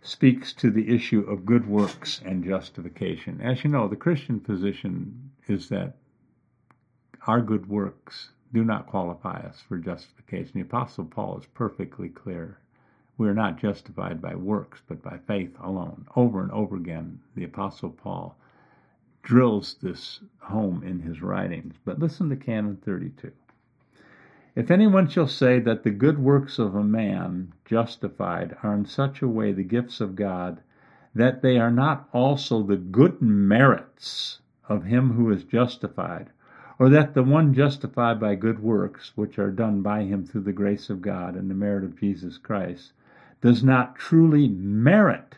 speaks to the issue of good works and justification. As you know, the Christian position is that our good works do not qualify us for justification. The Apostle Paul is perfectly clear. We are not justified by works, but by faith alone. Over and over again, the Apostle Paul drills this home in his writings. But listen to Canon 32. If anyone shall say that the good works of a man justified are in such a way the gifts of God, that they are not also the good merits of him who is justified, or that the one justified by good works, which are done by him through the grace of God and the merit of Jesus Christ, does not truly merit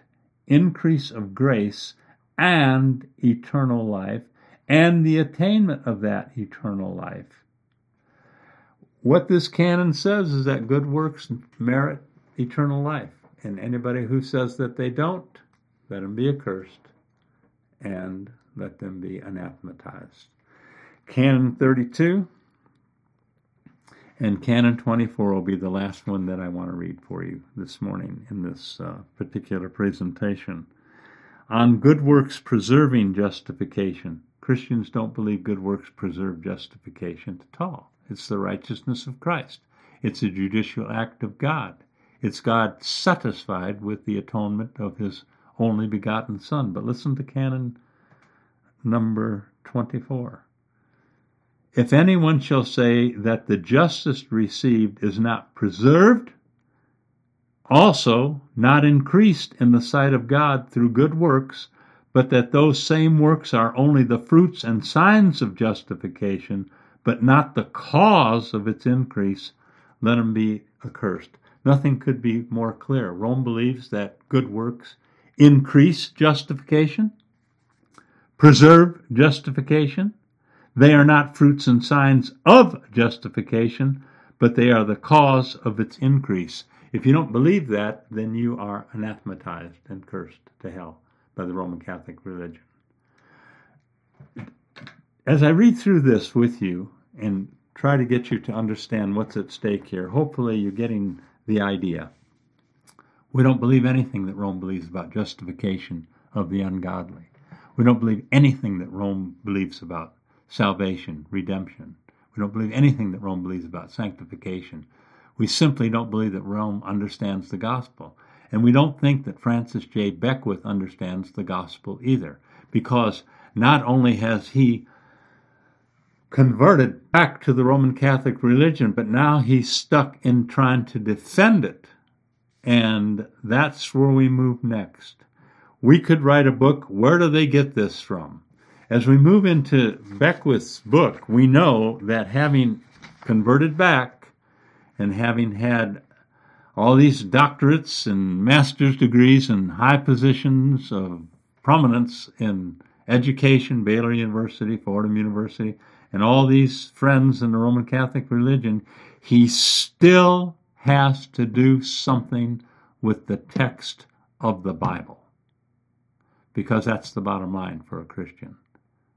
increase of grace and eternal life and the attainment of that eternal life. What this canon says is that good works merit eternal life. And anybody who says that they don't, let them be accursed and let them be anathematized. Canon 32 and Canon 24 will be the last one that I want to read for you this morning in this uh, particular presentation on good works preserving justification. Christians don't believe good works preserve justification at all. It's the righteousness of Christ. It's a judicial act of God. It's God satisfied with the atonement of his only begotten Son. But listen to canon number 24. If anyone shall say that the justice received is not preserved, also not increased in the sight of God through good works, but that those same works are only the fruits and signs of justification, but not the cause of its increase, let him be accursed. Nothing could be more clear. Rome believes that good works increase justification, preserve justification. They are not fruits and signs of justification, but they are the cause of its increase. If you don't believe that, then you are anathematized and cursed to hell by the Roman Catholic religion. As I read through this with you and try to get you to understand what's at stake here, hopefully you're getting the idea. We don't believe anything that Rome believes about justification of the ungodly. We don't believe anything that Rome believes about salvation, redemption. We don't believe anything that Rome believes about sanctification. We simply don't believe that Rome understands the gospel. And we don't think that Francis J. Beckwith understands the gospel either, because not only has he converted back to the Roman Catholic religion, but now he's stuck in trying to defend it. And that's where we move next. We could write a book, Where Do They Get This From? As we move into Beckwith's book, we know that having converted back, and having had all these doctorates and master's degrees and high positions of prominence in education, Baylor University, Fordham University, and all these friends in the Roman Catholic religion, he still has to do something with the text of the Bible. Because that's the bottom line for a Christian.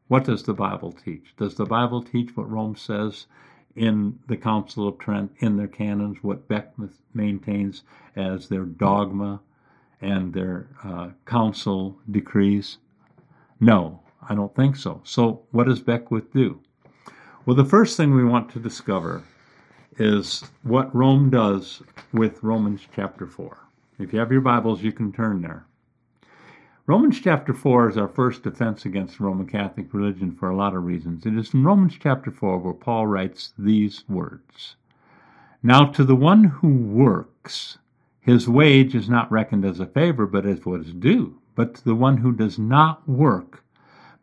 What does the Bible teach? Does the Bible teach what Rome says in the Council of Trent, in their canons, what Beckwith maintains as their dogma and their uh, council decrees? No, I don't think so. So, what does Beckwith do? Well, the first thing we want to discover is what Rome does with Romans chapter 4. If you have your Bibles, you can turn there. Romans chapter 4 is our first defense against Roman Catholic religion for a lot of reasons. It is in Romans chapter 4 where Paul writes these words Now to the one who works, his wage is not reckoned as a favor, but as what is due. But to the one who does not work,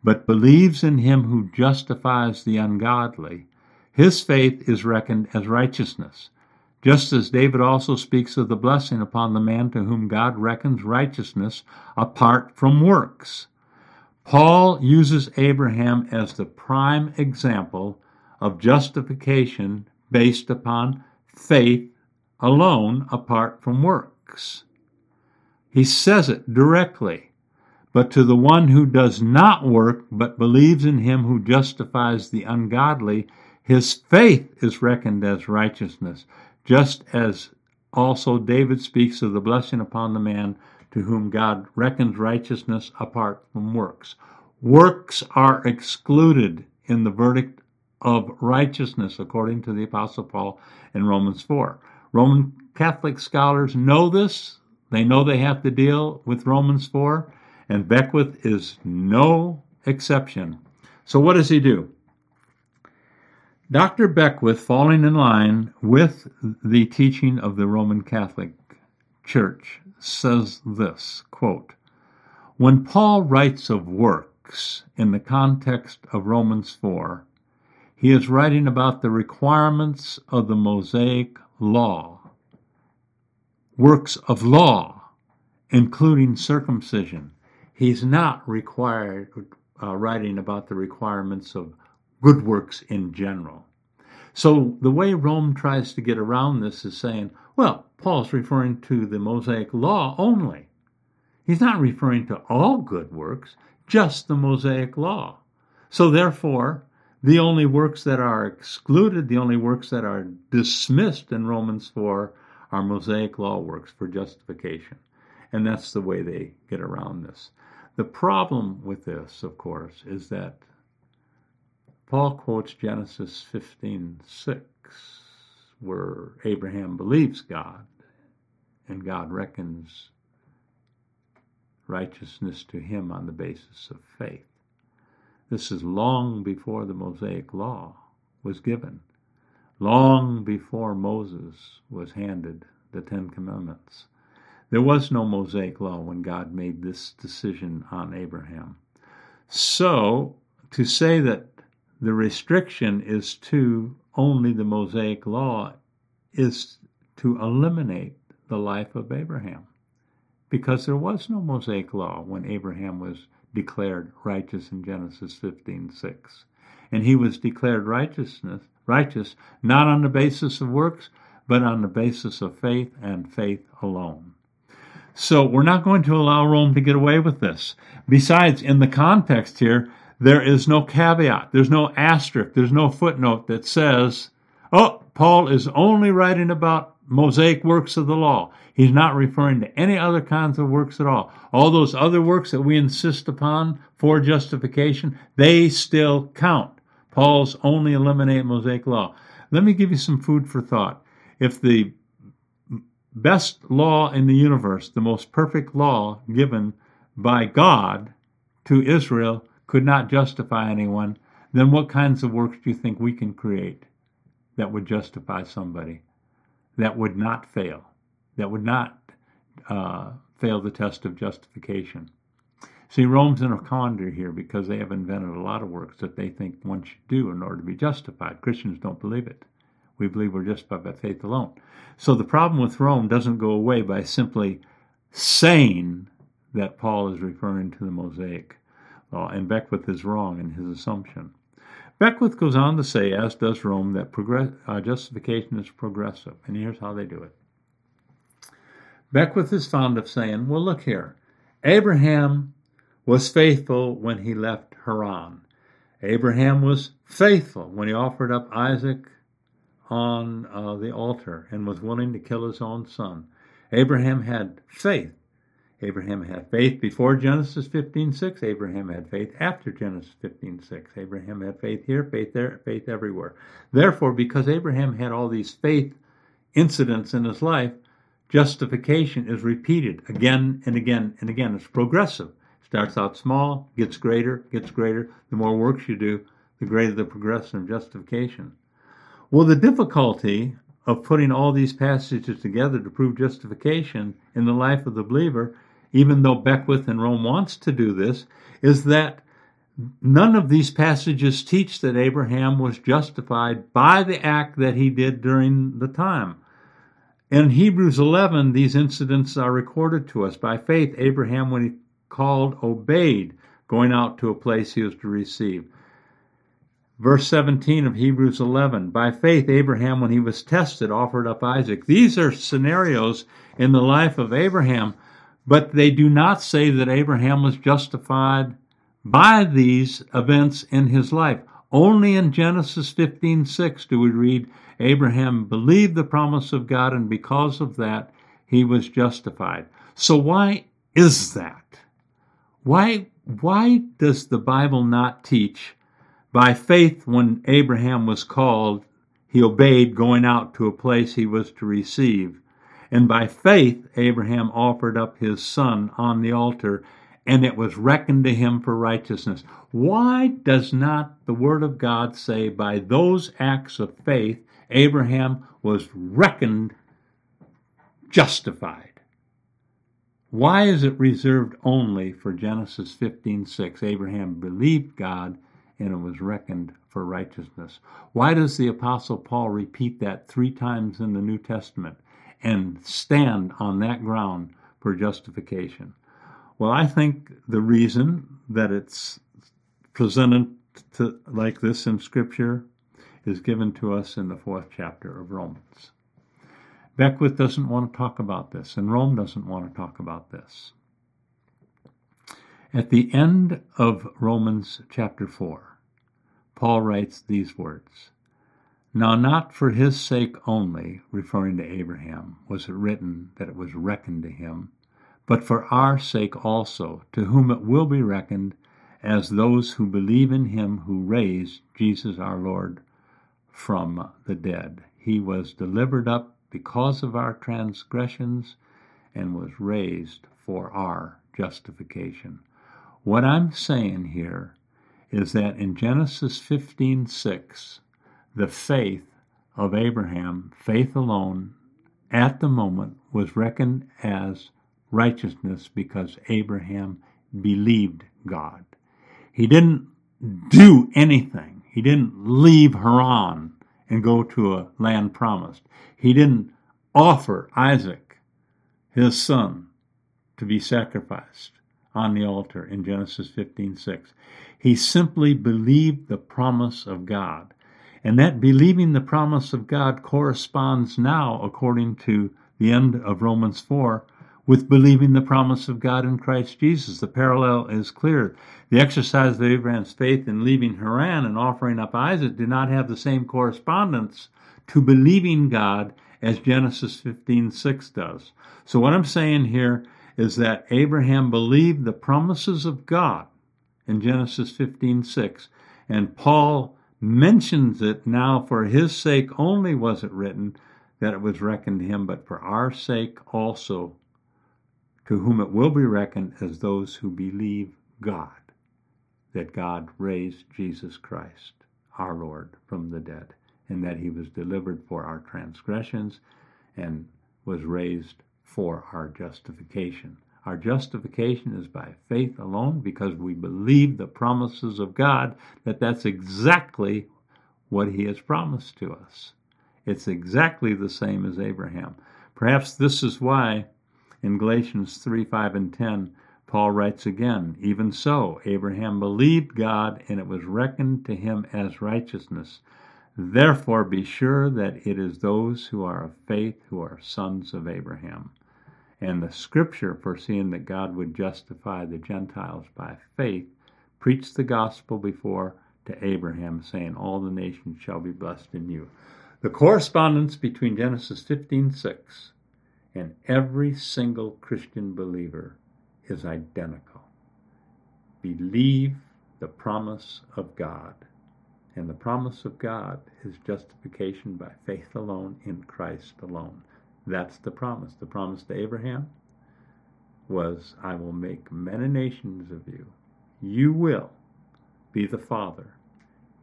but believes in him who justifies the ungodly, his faith is reckoned as righteousness. Just as David also speaks of the blessing upon the man to whom God reckons righteousness apart from works. Paul uses Abraham as the prime example of justification based upon faith alone apart from works. He says it directly. But to the one who does not work, but believes in him who justifies the ungodly, His faith is reckoned as righteousness, just as also David speaks of the blessing upon the man to whom God reckons righteousness apart from works. Works are excluded in the verdict of righteousness, according to the Apostle Paul in Romans 4. Roman Catholic scholars know this. They know they have to deal with Romans 4, and Beckwith is no exception. So, what does he do? Dr. Beckwith, falling in line with the teaching of the Roman Catholic Church, says this quote, When Paul writes of works in the context of Romans 4, he is writing about the requirements of the Mosaic law, works of law, including circumcision. He's not required uh, writing about the requirements of good works in general. So the way Rome tries to get around this is saying, well, Paul's referring to the Mosaic law only. He's not referring to all good works, just the Mosaic law. So therefore, the only works that are excluded, the only works that are dismissed in Romans 4 are Mosaic law works for justification. And that's the way they get around this. The problem with this, of course, is that Paul quotes Genesis 15:6, where Abraham believes God, and God reckons righteousness to him on the basis of faith. This is long before the Mosaic law was given, long before Moses was handed the Ten Commandments. There was no Mosaic law when God made this decision on Abraham. So, to say that the restriction is to only the Mosaic law is to eliminate the life of Abraham. Because there was no Mosaic law when Abraham was declared righteous in Genesis 15:6. And he was declared righteousness righteous not on the basis of works, but on the basis of faith and faith alone. So we're not going to allow Rome to get away with this. Besides, in the context here, there is no caveat, there's no asterisk, there's no footnote that says, oh, Paul is only writing about Mosaic works of the law. He's not referring to any other kinds of works at all. All those other works that we insist upon for justification, they still count. Paul's only eliminate Mosaic law. Let me give you some food for thought. If the best law in the universe, the most perfect law given by God to Israel, could not justify anyone, then what kinds of works do you think we can create that would justify somebody, that would not fail, that would not uh, fail the test of justification? See, Rome's in a quandary here because they have invented a lot of works that they think one should do in order to be justified. Christians don't believe it. We believe we're justified by faith alone. So the problem with Rome doesn't go away by simply saying that Paul is referring to the Mosaic uh, and Beckwith is wrong in his assumption. Beckwith goes on to say, as does Rome, that progress, uh, justification is progressive. And here's how they do it. Beckwith is fond of saying, well, look here. Abraham was faithful when he left Haran. Abraham was faithful when he offered up Isaac on uh, the altar and was willing to kill his own son. Abraham had faith Abraham had faith before Genesis 15:6. Abraham had faith after Genesis 15:6. Abraham had faith here, faith there, faith everywhere. Therefore, because Abraham had all these faith incidents in his life, justification is repeated again and again and again. It's progressive. Starts out small, gets greater, gets greater. The more works you do, the greater the progression of justification. Well, the difficulty of putting all these passages together to prove justification in the life of the believer even though Beckwith and Rome wants to do this, is that none of these passages teach that Abraham was justified by the act that he did during the time. In Hebrews 11, these incidents are recorded to us. By faith, Abraham, when he called, obeyed, going out to a place he was to receive. Verse 17 of Hebrews 11 By faith, Abraham, when he was tested, offered up Isaac. These are scenarios in the life of Abraham but they do not say that Abraham was justified by these events in his life. Only in Genesis 15:6 do we read Abraham believed the promise of God and because of that he was justified. So why is that? Why why does the Bible not teach by faith when Abraham was called he obeyed going out to a place he was to receive and by faith Abraham offered up his son on the altar and it was reckoned to him for righteousness. Why does not the Word of God say, by those acts of faith, Abraham was reckoned justified? Why is it reserved only for Genesis 15:6? Abraham believed God and it was reckoned for righteousness. Why does the apostle Paul repeat that 3 times in the New Testament and stand on that ground for justification? Well, I think the reason that it's presented to, like this in Scripture is given to us in the fourth chapter of Romans. Beckwith doesn't want to talk about this, and Rome doesn't want to talk about this. At the end of Romans chapter 4, Paul writes these words Now, not for his sake only, referring to Abraham, was it written that it was reckoned to him but for our sake also, to whom it will be reckoned as those who believe in him who raised Jesus our Lord from the dead. He was delivered up because of our transgressions and was raised for our justification. What I'm saying here is that in Genesis 15:6, the faith of Abraham, faith alone, at the moment was reckoned as righteousness because Abraham believed God. He didn't do anything. He didn't leave Haran and go to a land promised. He didn't offer Isaac, his son, to be sacrificed on the altar in Genesis 15:6. He simply believed the promise of God. And that believing the promise of God corresponds now, according to the end of Romans 4, with believing the promise of God in Christ Jesus. The parallel is clear. The exercise of Abraham's faith in leaving Haran and offering up Isaac did not have the same correspondence to believing God as Genesis 15:6 does. So what I'm saying here is that Abraham believed the promises of God in Genesis 15:6 and Paul mentions it now for his sake only was it written that it was reckoned to him but for our sake also to whom it will be reckoned as those who believe God, that God raised Jesus Christ, our Lord, from the dead, and that he was delivered for our transgressions and was raised for our justification. Our justification is by faith alone because we believe the promises of God that that's exactly what he has promised to us. It's exactly the same as Abraham. Perhaps this is why in Galatians 3 5 and 10, Paul writes again, Even so, Abraham believed God, and it was reckoned to him as righteousness. Therefore, be sure that it is those who are of faith who are sons of Abraham. And the scripture, foreseeing that God would justify the Gentiles by faith, preached the gospel before to Abraham, saying, All the nations shall be blessed in you. The correspondence between Genesis 15 6 and every single Christian believer is identical. Believe the promise of God. And the promise of God is justification by faith alone in Christ alone. That's the promise. The promise to Abraham was, I will make many nations of you. You will be the father.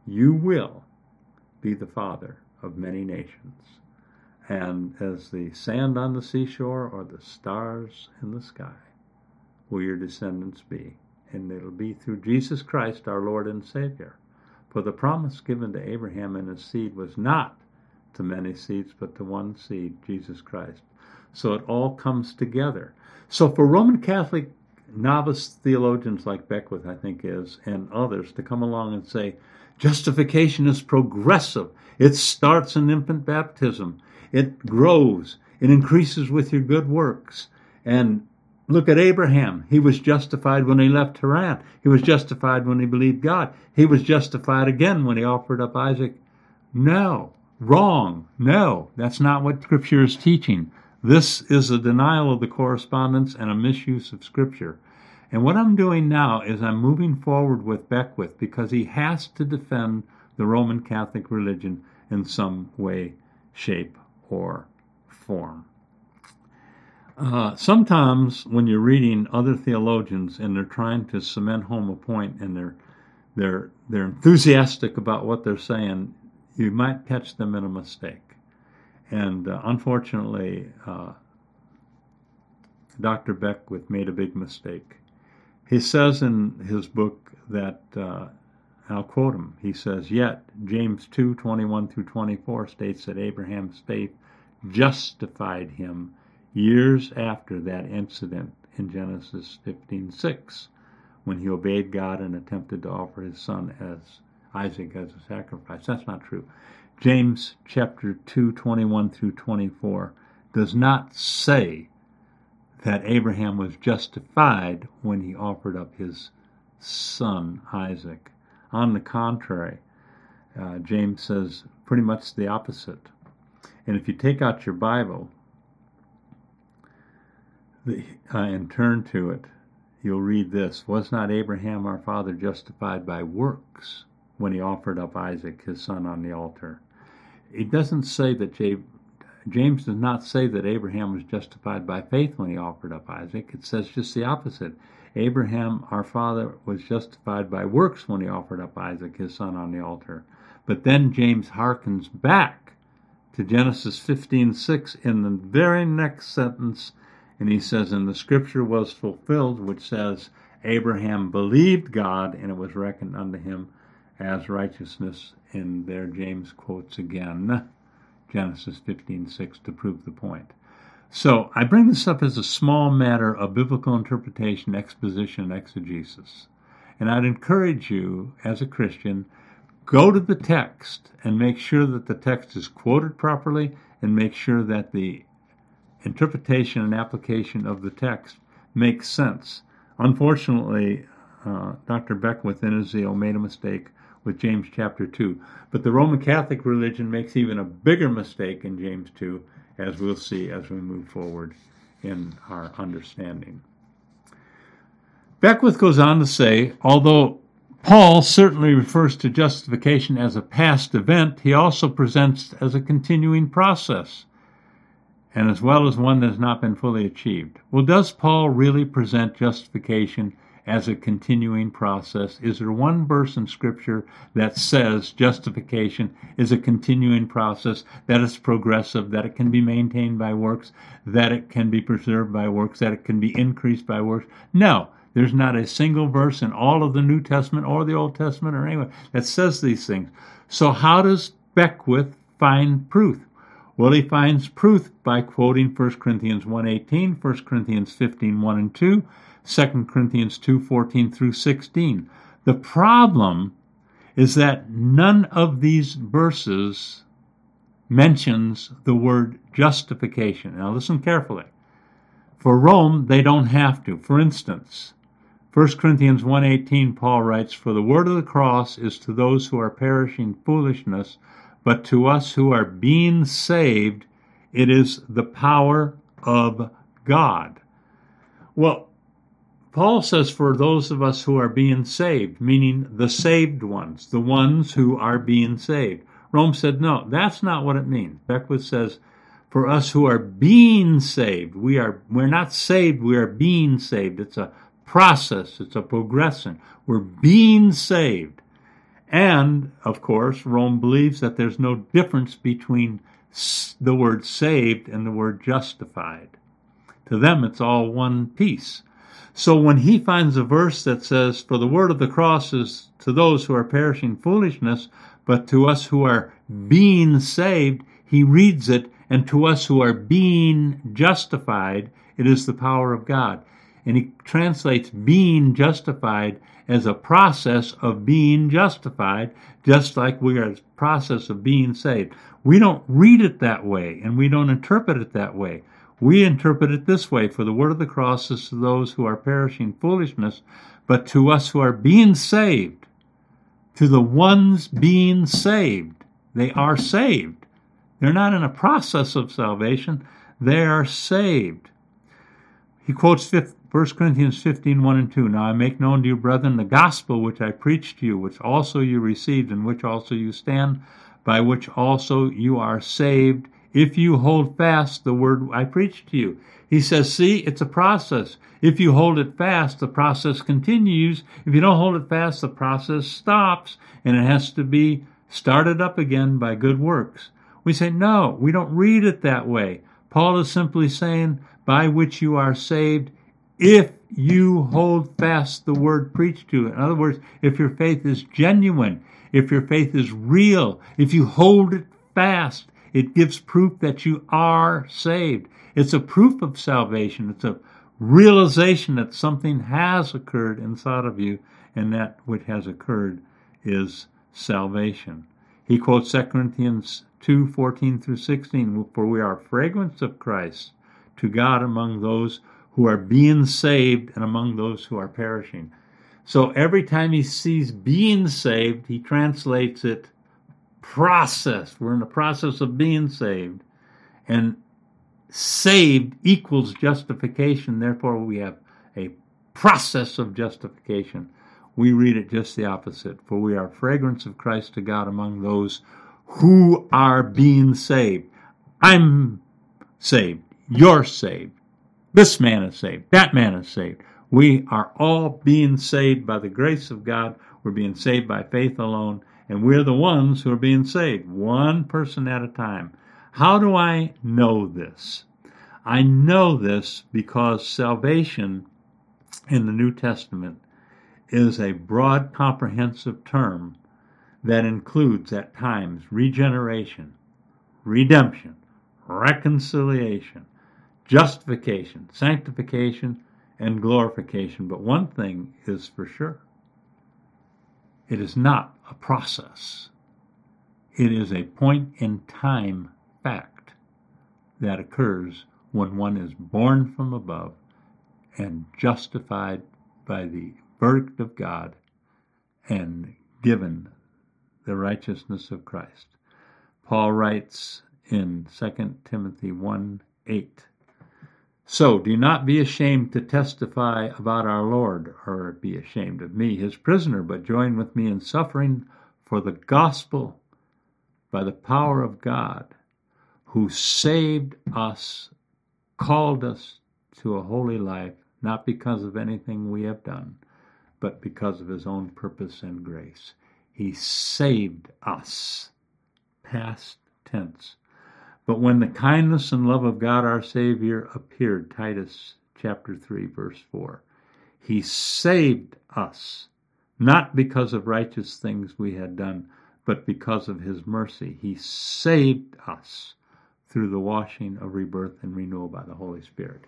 You will be the father of many nations and as the sand on the seashore or the stars in the sky will your descendants be. And it'll be through Jesus Christ, our Lord and Savior. For the promise given to Abraham and his seed was not to many seeds, but to one seed, Jesus Christ. So it all comes together. So for Roman Catholic novice theologians like Beckwith, I think is, and others to come along and say, justification is progressive. It starts in infant baptism. It grows. It increases with your good works. And Look at Abraham. He was justified when he left Haran. He was justified when he believed God. He was justified again when he offered up Isaac. No, wrong. No, that's not what Scripture is teaching. This is a denial of the correspondence and a misuse of Scripture. And what I'm doing now is I'm moving forward with Beckwith because he has to defend the Roman Catholic religion in some way, shape, or form. Uh, sometimes when you're reading other theologians and they're trying to cement home a point and they're they're they're enthusiastic about what they're saying, you might catch them in a mistake. And uh, unfortunately, uh, Dr. Beckwith made a big mistake. He says in his book that, uh, I'll quote him, he says, Yet James 2 21 through 24 states that Abraham's faith justified him years after that incident in Genesis 15:6 when he obeyed God and attempted to offer his son as Isaac as a sacrifice. That's not true. James chapter 2 21 through 24 does not say that Abraham was justified when he offered up his son Isaac. On the contrary, uh, James says pretty much the opposite. And if you take out your Bible the, uh, and turn to it, you'll read this Was not Abraham our father justified by works when he offered up Isaac, his son, on the altar? It doesn't say that James does not say that Abraham was justified by faith when he offered up Isaac. It says just the opposite. Abraham, our father, was justified by works when he offered up Isaac, his son, on the altar. But then James harkens back to Genesis 15:6 in the very next sentence, and he says, "And the scripture was fulfilled, which says, Abraham believed God, and it was reckoned unto him as righteousness." And there James quotes again Genesis 15:6 to prove the point. So I bring this up as a small matter of biblical interpretation, exposition, exegesis. And I'd encourage you, as a Christian, go to the text and make sure that the text is quoted properly and make sure that the interpretation and application of the text makes sense. Unfortunately, uh, Dr. Beckwith in zeal made a mistake with James chapter 2. But the Roman Catholic religion makes even a bigger mistake in James 2, as we'll see as we move forward in our understanding. Beckwith goes on to say, although Paul certainly refers to justification as a past event, he also presents it as a continuing process, and as well as one that has not been fully achieved. Well, does Paul really present justification as a continuing process? Is there one verse in Scripture that says justification is a continuing process, that it's progressive, that it can be maintained by works, that it can be preserved by works, that it can be increased by works? No. There's not a single verse in all of the New Testament or the Old Testament or anywhere that says these things. So, how does Beckwith find proof? Well, he finds proof by quoting 1 Corinthians 1.18, 1 Corinthians 15, 1 and 2, 2 Corinthians 2 14 through 16. The problem is that none of these verses mentions the word justification. Now listen carefully. For Rome, they don't have to. For instance, 1 Corinthians 1:18 Paul writes, "For the word of the cross is to those who are perishing foolishness, but to us who are being saved, it is the power of God." Well, Paul says, for those of us who are being saved, meaning the saved ones, the ones who are being saved. Rome said, no, that's not what it means. Beckwith says, for us who are being saved, we are, we're not saved, we are being saved. It's a process, it's a progression. We're being saved. And, of course, Rome believes that there's no difference between the word saved and the word justified. To them, it's all one piece. So when he finds a verse that says, For the word of the cross is to those who are perishing foolishness, but to us who are being saved, he reads it, and to us who are being justified, it is the power of God. And he translates being justified as a process of being justified, just like we are a process of being saved. We don't read it that way, and we don't interpret it that way. We interpret it this way For the word of the cross is to those who are perishing foolishness, but to us who are being saved, to the ones being saved, they are saved. They're not in a process of salvation, they are saved. He quotes 1 Corinthians 15, 1 and 2. Now I make known to you, brethren, the gospel which I preached to you, which also you received, in which also you stand, by which also you are saved, if you hold fast the word I preached to you. He says, see, it's a process. If you hold it fast, the process continues. If you don't hold it fast, the process stops, and it has to be started up again by good works. We say, no, we don't read it that way. Paul is simply saying, by which you are saved, if you hold fast the word preached to you. In other words, if your faith is genuine, if your faith is real, if you hold it fast, it gives proof that you are saved. It's a proof of salvation. It's a realization that something has occurred inside of you, and that which has occurred is salvation. He quotes 2 Corinthians 2 14 through 16 For we are fragrance of Christ to God among those who are being saved and among those who are perishing. So every time he sees being saved, he translates it process. We're in the process of being saved. And saved equals justification. Therefore, we have a process of justification. We read it just the opposite. For we are fragrance of Christ to God among those who are being saved. I'm saved. You're saved. This man is saved. That man is saved. We are all being saved by the grace of God. We're being saved by faith alone. And we're the ones who are being saved, one person at a time. How do I know this? I know this because salvation in the New Testament is a broad, comprehensive term that includes at times regeneration, redemption, reconciliation, justification, sanctification, and glorification. But one thing is for sure it is not a process, it is a point in time fact that occurs when one is born from above and justified by the verdict of God and given the righteousness of Christ. Paul writes in 2 Timothy 1 8. So do not be ashamed to testify about our Lord, or be ashamed of me, his prisoner, but join with me in suffering for the gospel by the power of God, who saved us, called us to a holy life, not because of anything we have done, but because of his own purpose and grace. He saved us, past tense. But when the kindness and love of God our Savior appeared, Titus chapter 3, verse 4, He saved us, not because of righteous things we had done, but because of His mercy. He saved us through the washing of rebirth and renewal by the Holy Spirit.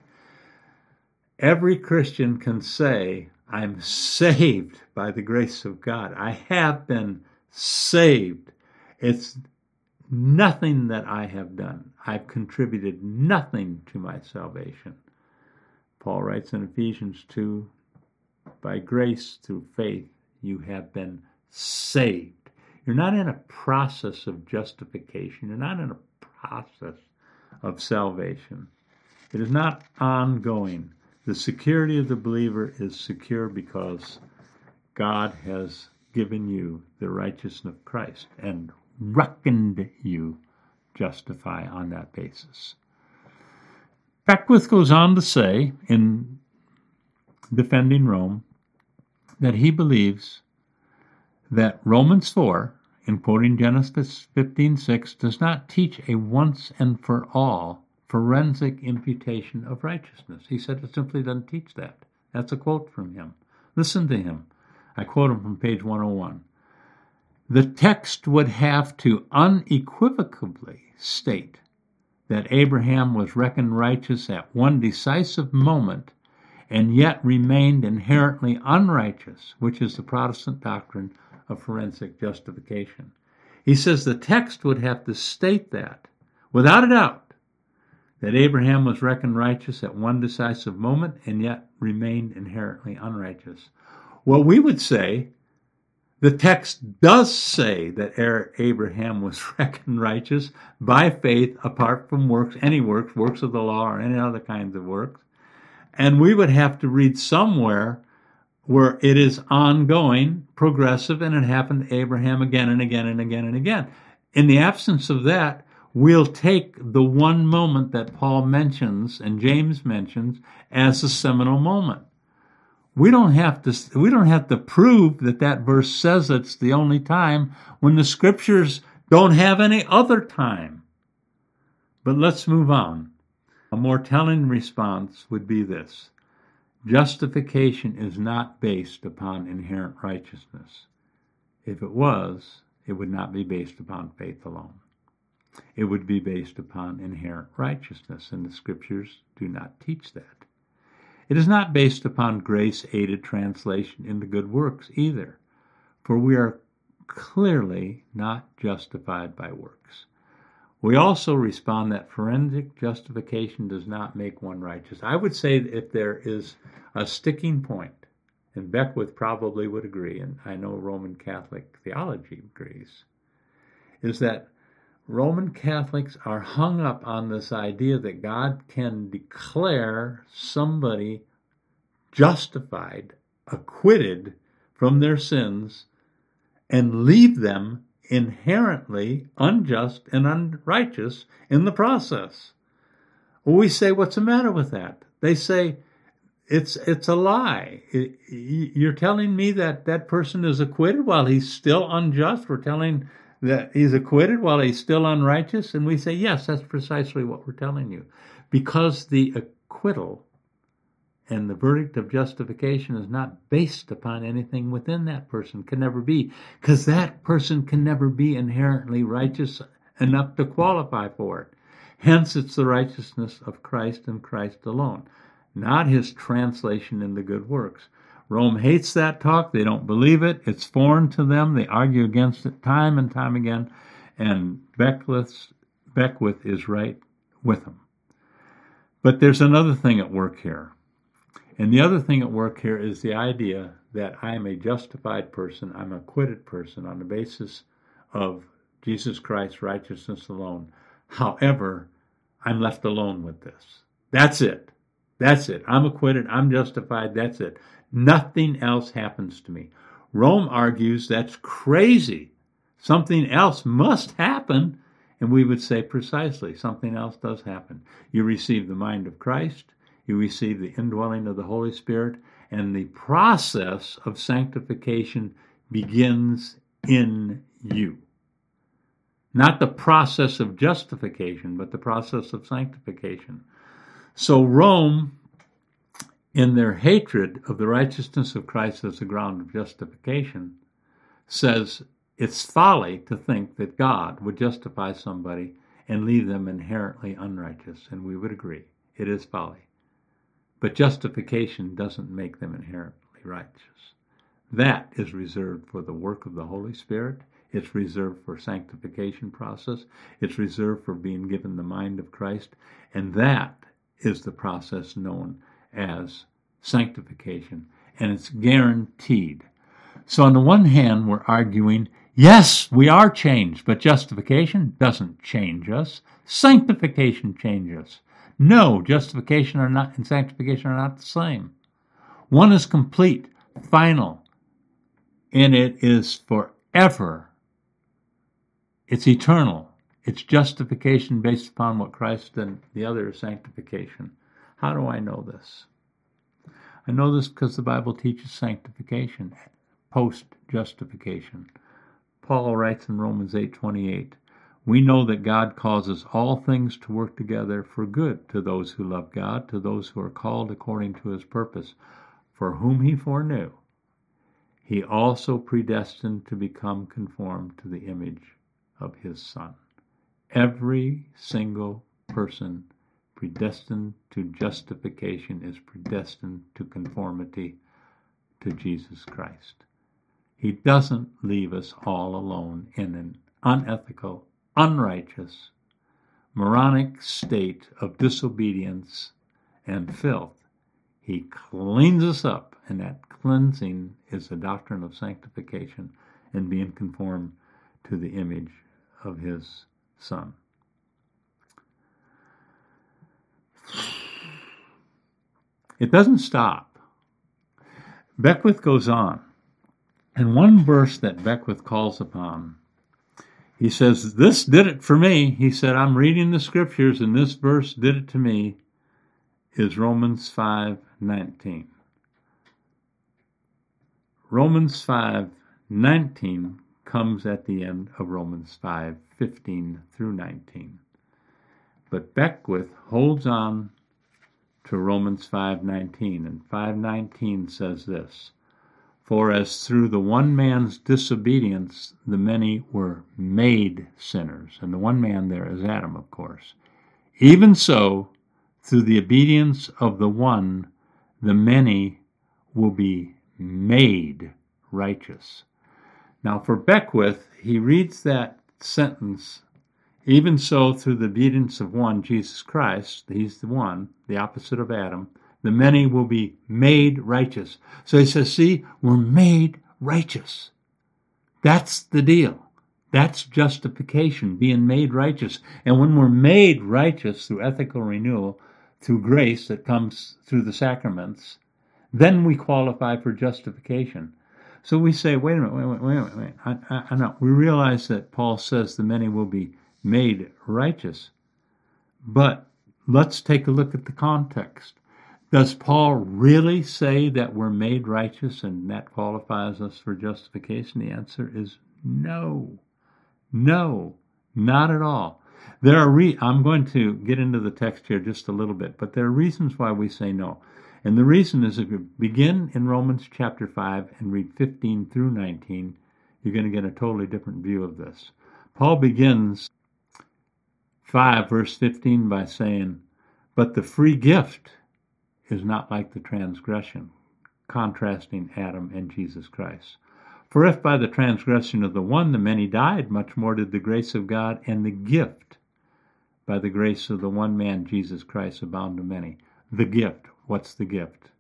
Every Christian can say, I'm saved by the grace of God. I have been saved. It's nothing that I have done. I've contributed nothing to my salvation. Paul writes in Ephesians 2 By grace through faith, you have been saved. You're not in a process of justification, you're not in a process of salvation. It is not ongoing. The security of the believer is secure because God has given you the righteousness of Christ. And reckoned you justify on that basis. Beckwith goes on to say in defending Rome that he believes that Romans 4, in quoting Genesis 15:6, does not teach a once and for all forensic imputation of righteousness. He said it simply doesn't teach that. That's a quote from him. Listen to him. I quote him from page 101 the text would have to unequivocally state that Abraham was reckoned righteous at one decisive moment and yet remained inherently unrighteous, which is the Protestant doctrine of forensic justification. He says the text would have to state that, without a doubt, that Abraham was reckoned righteous at one decisive moment and yet remained inherently unrighteous. Well, we would say the text does say that er-, Abraham was (laughs) reckoned righteous by faith apart from works, any works, works of the law or any other kinds of works. And we would have to read somewhere where it is ongoing, progressive, and it happened to Abraham again and again and again and again. In the absence of that, we'll take the one moment that Paul mentions and James mentions as a seminal moment. We don't have to we don't have to prove that that verse says it's the only time when the scriptures don't have any other time. But let's move on. A more telling response would be this. Justification is not based upon inherent righteousness. If it was, it would not be based upon faith alone it would be based upon inherent righteousness, and the scriptures do not teach that. It is not based upon grace aided translation into good works either, for we are clearly not justified by works. We also respond that forensic justification does not make one righteous. I would say if there is a sticking point, and Beckwith probably would agree, and I know Roman Catholic theology agrees, is that Roman Catholics are hung up on this idea that God can declare somebody justified, acquitted from their sins, and leave them inherently unjust and unrighteous in the process. we say, What's the matter with that? They say, it's it's a lie. You're telling me that that person is acquitted while he's still unjust. We're telling that he's acquitted while he's still unrighteous? And we say, yes, that's precisely what we're telling you. Because the acquittal and the verdict of justification is not based upon anything within that person, can never be, because that person can never be inherently righteous enough to qualify for it. Hence, it's the righteousness of Christ and Christ alone, not his translation into good works. Rome hates that talk. They don't believe it. It's foreign to them. They argue against it time and time again. And Beckwith, Beckwith is right with them. But there's another thing at work here. And the other thing at work here is the idea that I am a justified person, I'm a acquitted person on the basis of Jesus Christ's righteousness alone. However, I'm left alone with this. That's it. That's it. I'm acquitted. I'm justified. That's it. Nothing else happens to me. Rome argues that's crazy. Something else must happen. And we would say precisely, something else does happen. You receive the mind of Christ, you receive the indwelling of the Holy Spirit, and the process of sanctification begins in you. Not the process of justification, but the process of sanctification. So Rome in their hatred of the righteousness of Christ as a ground of justification, says it's folly to think that God would justify somebody and leave them inherently unrighteous. And we would agree, it is folly. But justification doesn't make them inherently righteous. That is reserved for the work of the Holy Spirit. It's reserved for sanctification process. It's reserved for being given the mind of Christ. And that is the process known as sanctification, and it's guaranteed. So, on the one hand, we're arguing, yes, we are changed, but justification doesn't change us. Sanctification changes. No, justification are not and sanctification are not the same. One is complete, final, and it is forever. It's eternal. It's justification based upon what Christ and the other is sanctification. How do I know this? I know this because the Bible teaches sanctification, post justification. Paul writes in Romans 8:28, "We know that God causes all things to work together for good to those who love God, to those who are called according to his purpose, for whom he foreknew, he also predestined to become conformed to the image of his son." Every single person predestined to justification is predestined to conformity to Jesus Christ. He doesn't leave us all alone in an unethical, unrighteous moronic state of disobedience and filth, he cleans us up, and that cleansing is the doctrine of sanctification and being conformed to the image of his Son. It doesn't stop. Beckwith goes on. And one verse that Beckwith calls upon, he says, This did it for me. He said, I'm reading the scriptures, and this verse did it to me, is Romans 5 19. Romans 5 19 comes at the end of Romans 5 15 through 19. But Beckwith holds on to Romans 5:19 and 5:19 says this For as through the one man's disobedience the many were made sinners and the one man there is Adam of course even so through the obedience of the one the many will be made righteous. Now for Beckwith he reads that sentence even so, through the obedience of one, Jesus Christ, he's the one, the opposite of Adam, the many will be made righteous. So he says, see, we're made righteous. That's the deal. That's justification, being made righteous. And when we're made righteous through ethical renewal, through grace that comes through the sacraments, then we qualify for justification. So we say, wait a minute, wait a minute, wait a minute. Wait. I, I, I know. We realize that Paul says the many will be made righteous. But let's take a look at the context. Does Paul really say that we're made righteous and that qualifies us for justification? The answer is no. No, not at all. There are re- I'm going to get into the text here just a little bit, but there are reasons why we say no. And the reason is if you begin in Romans chapter 5 and read 15 through 19, you're going to get a totally different view of this. Paul begins 5, verse 15, by saying, But the free gift is not like the transgression, contrasting Adam and Jesus Christ. For if by the transgression of the one the many died, much more did the grace of God and the gift by the grace of the one man, Jesus Christ, abound to many. The gift. What's the gift?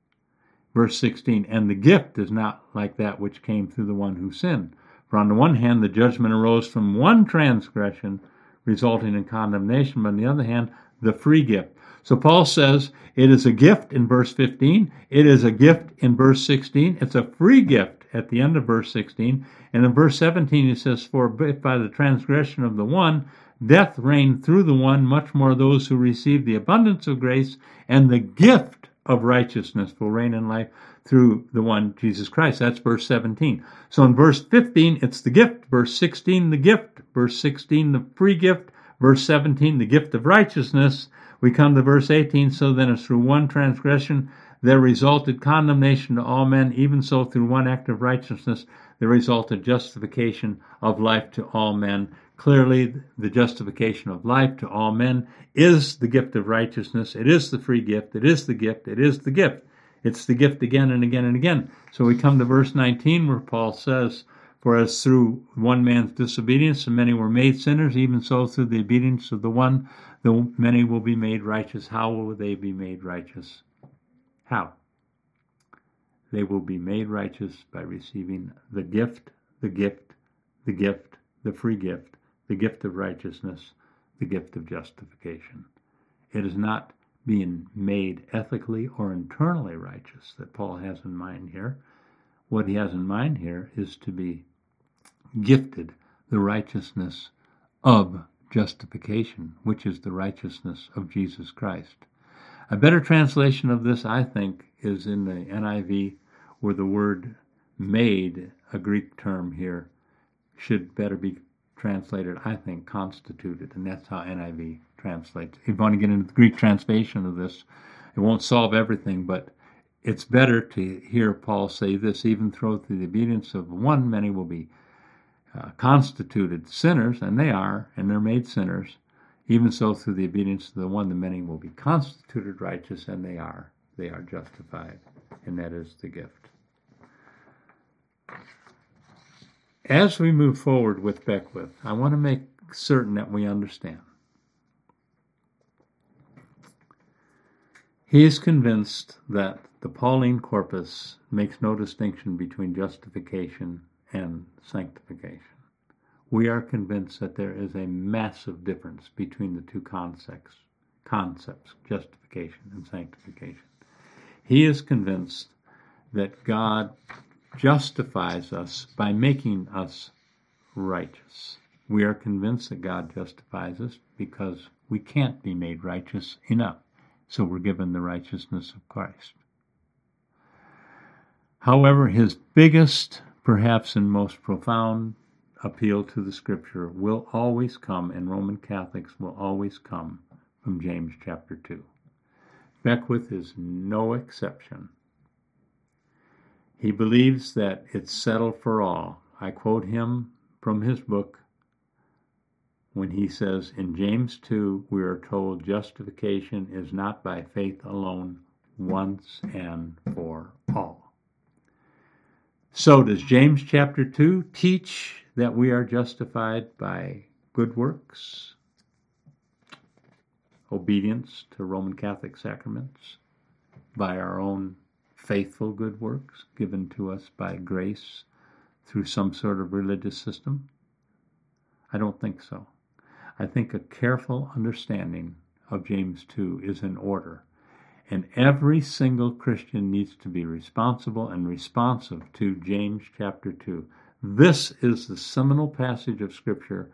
Verse 16, and the gift is not like that which came through the one who sinned. For on the one hand, the judgment arose from one transgression resulting in condemnation, but on the other hand, the free gift. So Paul says it is a gift in verse 15, it is a gift in verse 16, it's a free gift at the end of verse 16, and in verse 17 he says, For by the transgression of the one, death reigned through the one, much more those who receive the abundance of grace and the gift of righteousness will reign in life through the one Jesus Christ. That's verse 17. So in verse 15, it's the gift. Verse 16, the gift. Verse 16, the free gift. Verse 17, the gift of righteousness. We come to verse 18. So then, as through one transgression there resulted condemnation to all men, even so through one act of righteousness there resulted justification of life to all men. Clearly, the justification of life to all men is the gift of righteousness. It is the free gift. It is the gift. It is the gift. It's the gift again and again and again. So we come to verse 19 where Paul says, For as through one man's disobedience the many were made sinners, even so through the obedience of the one the many will be made righteous. How will they be made righteous? How? They will be made righteous by receiving the gift, the gift, the gift, the free gift, the gift of righteousness, the gift of justification. It is not being made ethically or internally righteous that Paul has in mind here. What he has in mind here is to be gifted the righteousness of justification, which is the righteousness of Jesus Christ. A better translation of this, I think, is in the NIV, where the word made, a Greek term here, should better be translated, I think, constituted, and that's how NIV translates. If you want to get into the Greek translation of this, it won't solve everything, but it's better to hear Paul say this even through the obedience of one, many will be uh, constituted sinners, and they are, and they're made sinners. Even so, through the obedience of the one, the many will be constituted righteous, and they are. They are justified, and that is the gift. As we move forward with Beckwith, I want to make certain that we understand. He is convinced that the Pauline corpus makes no distinction between justification and sanctification. We are convinced that there is a massive difference between the two concepts, concepts justification and sanctification. He is convinced that God justifies us by making us righteous. We are convinced that God justifies us because we can't be made righteous enough, so we're given the righteousness of Christ. However, his biggest, perhaps and most profound appeal to the scripture will always come, and Roman Catholics will always come from James chapter 2. Beckwith is no exception. He believes that it's settled for all. I quote him from his book when he says, In James 2, we are told justification is not by faith alone, once and for all. So, does James chapter 2 teach that we are justified by good works? Obedience to Roman Catholic sacraments? By our own faithful good works given to us by grace through some sort of religious system? I don't think so. I think a careful understanding of James 2 is in order. And every single Christian needs to be responsible and responsive to James chapter 2. This is the seminal passage of Scripture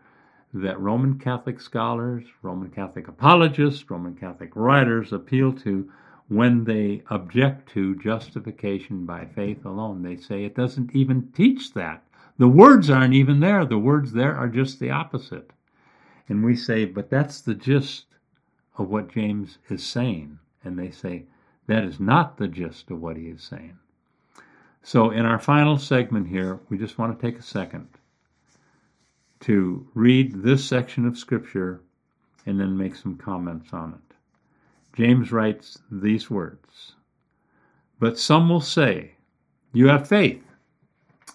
that Roman Catholic scholars, Roman Catholic apologists, Roman Catholic writers appeal to when they object to justification by faith alone. They say it doesn't even teach that. The words aren't even there. The words there are just the opposite. And we say, but that's the gist of what James is saying. And they say, that is not the gist of what he is saying. So, in our final segment here, we just want to take a second to read this section of Scripture and then make some comments on it. James writes these words But some will say, You have faith,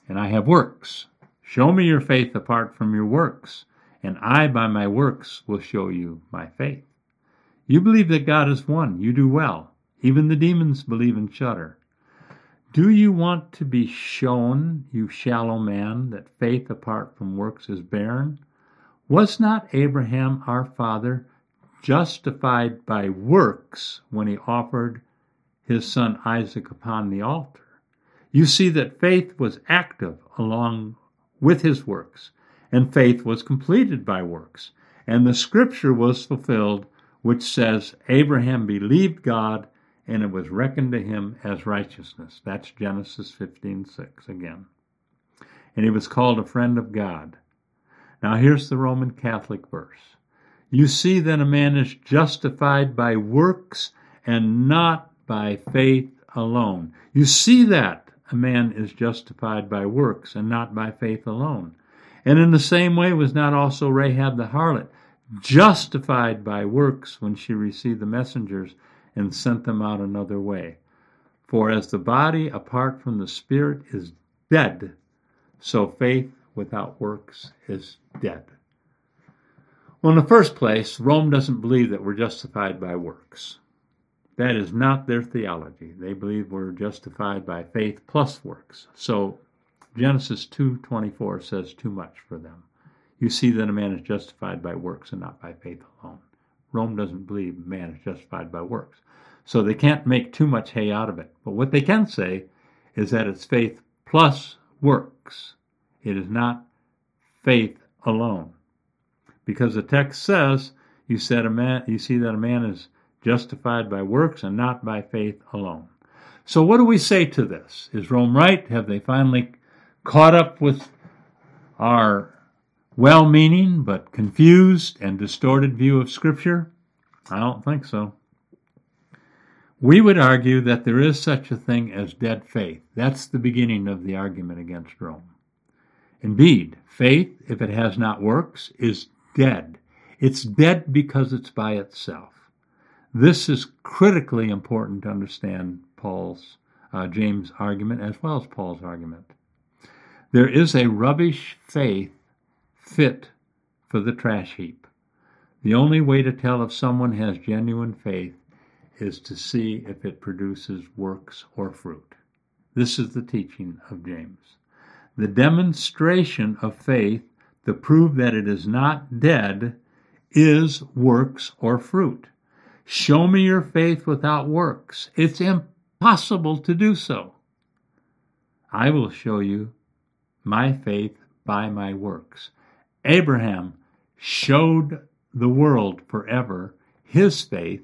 and I have works. Show me your faith apart from your works, and I by my works will show you my faith. You believe that God is one. You do well. Even the demons believe and shudder. Do you want to be shown, you shallow man, that faith apart from works is barren? Was not Abraham our father justified by works when he offered his son Isaac upon the altar. You see that faith was active along with his works, and faith was completed by works. And the scripture was fulfilled, which says, Abraham believed God, and it was reckoned to him as righteousness. That's Genesis 15:6 again. And he was called a friend of God. Now here's the Roman Catholic verse. You see that a man is justified by works and not by faith alone. You see that a man is justified by works and not by faith alone. And in the same way was not also Rahab the harlot justified by works when she received the messengers and sent them out another way. For as the body apart from the spirit is dead, so faith without works is dead. Well, in the first place, Rome doesn't believe that we're justified by works. That is not their theology. They believe we're justified by faith plus works. So Genesis 2:24 says too much for them. You see that a man is justified by works and not by faith alone. Rome doesn't believe man is justified by works. So they can't make too much hay out of it. But what they can say is that it's faith plus works. It is not faith alone because the text says you said a man you see that a man is justified by works and not by faith alone. So what do we say to this? Is Rome right? Have they finally caught up with our well-meaning but confused and distorted view of scripture? I don't think so. We would argue that there is such a thing as dead faith. That's the beginning of the argument against Rome. Indeed, faith, if it has not works, is dead. It's dead because it's by itself. This is critically important to understand Paul's, uh, James' argument as well as Paul's argument. There is a rubbish faith fit for the trash heap. The only way to tell if someone has genuine faith is to see if it produces works or fruit. This is the teaching of James. The demonstration of faith to prove that it is not dead is works or fruit. Show me your faith without works. It's impossible to do so. I will show you my faith by my works. Abraham showed the world forever his faith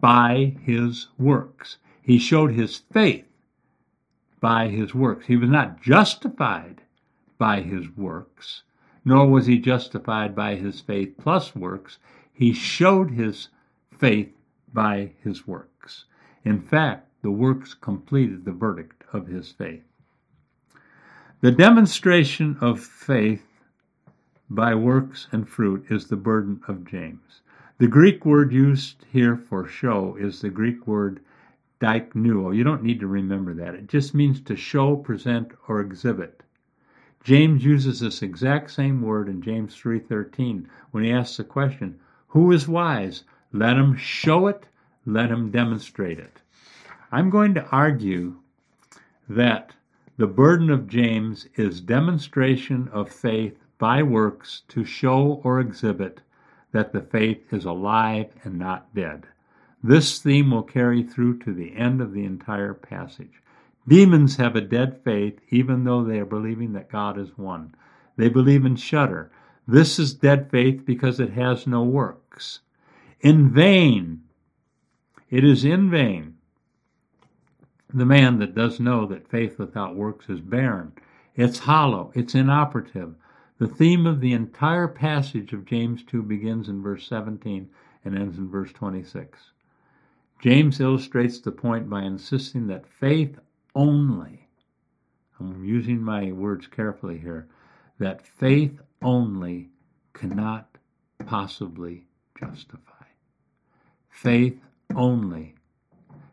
by his works. He showed his faith by his works. He was not justified by his works, nor was he justified by his faith plus works. He showed his faith by his works. In fact, the works completed the verdict of his faith. The demonstration of faith by works and fruit is the burden of James. The Greek word used here for show is the Greek word deiknuo. You don't need to remember that. It just means to show, present, or exhibit. James uses this exact same word in James 3:13 when he asks the question, "Who is wise? Let him show it, let him demonstrate it." I'm going to argue that the burden of James is demonstration of faith by works to show or exhibit that the faith is alive and not dead. This theme will carry through to the end of the entire passage. Demons have a dead faith even though they are believing that God is one. They believe and shudder. This is dead faith because it has no works. In vain, it is in vain. The man that does know that faith without works is barren. It's hollow. It's inoperative. The theme of the entire passage of James 2 begins in verse 17 and ends in verse 26. James illustrates the point by insisting that faith only, I'm using my words carefully here, that faith only cannot possibly justify. Faith only.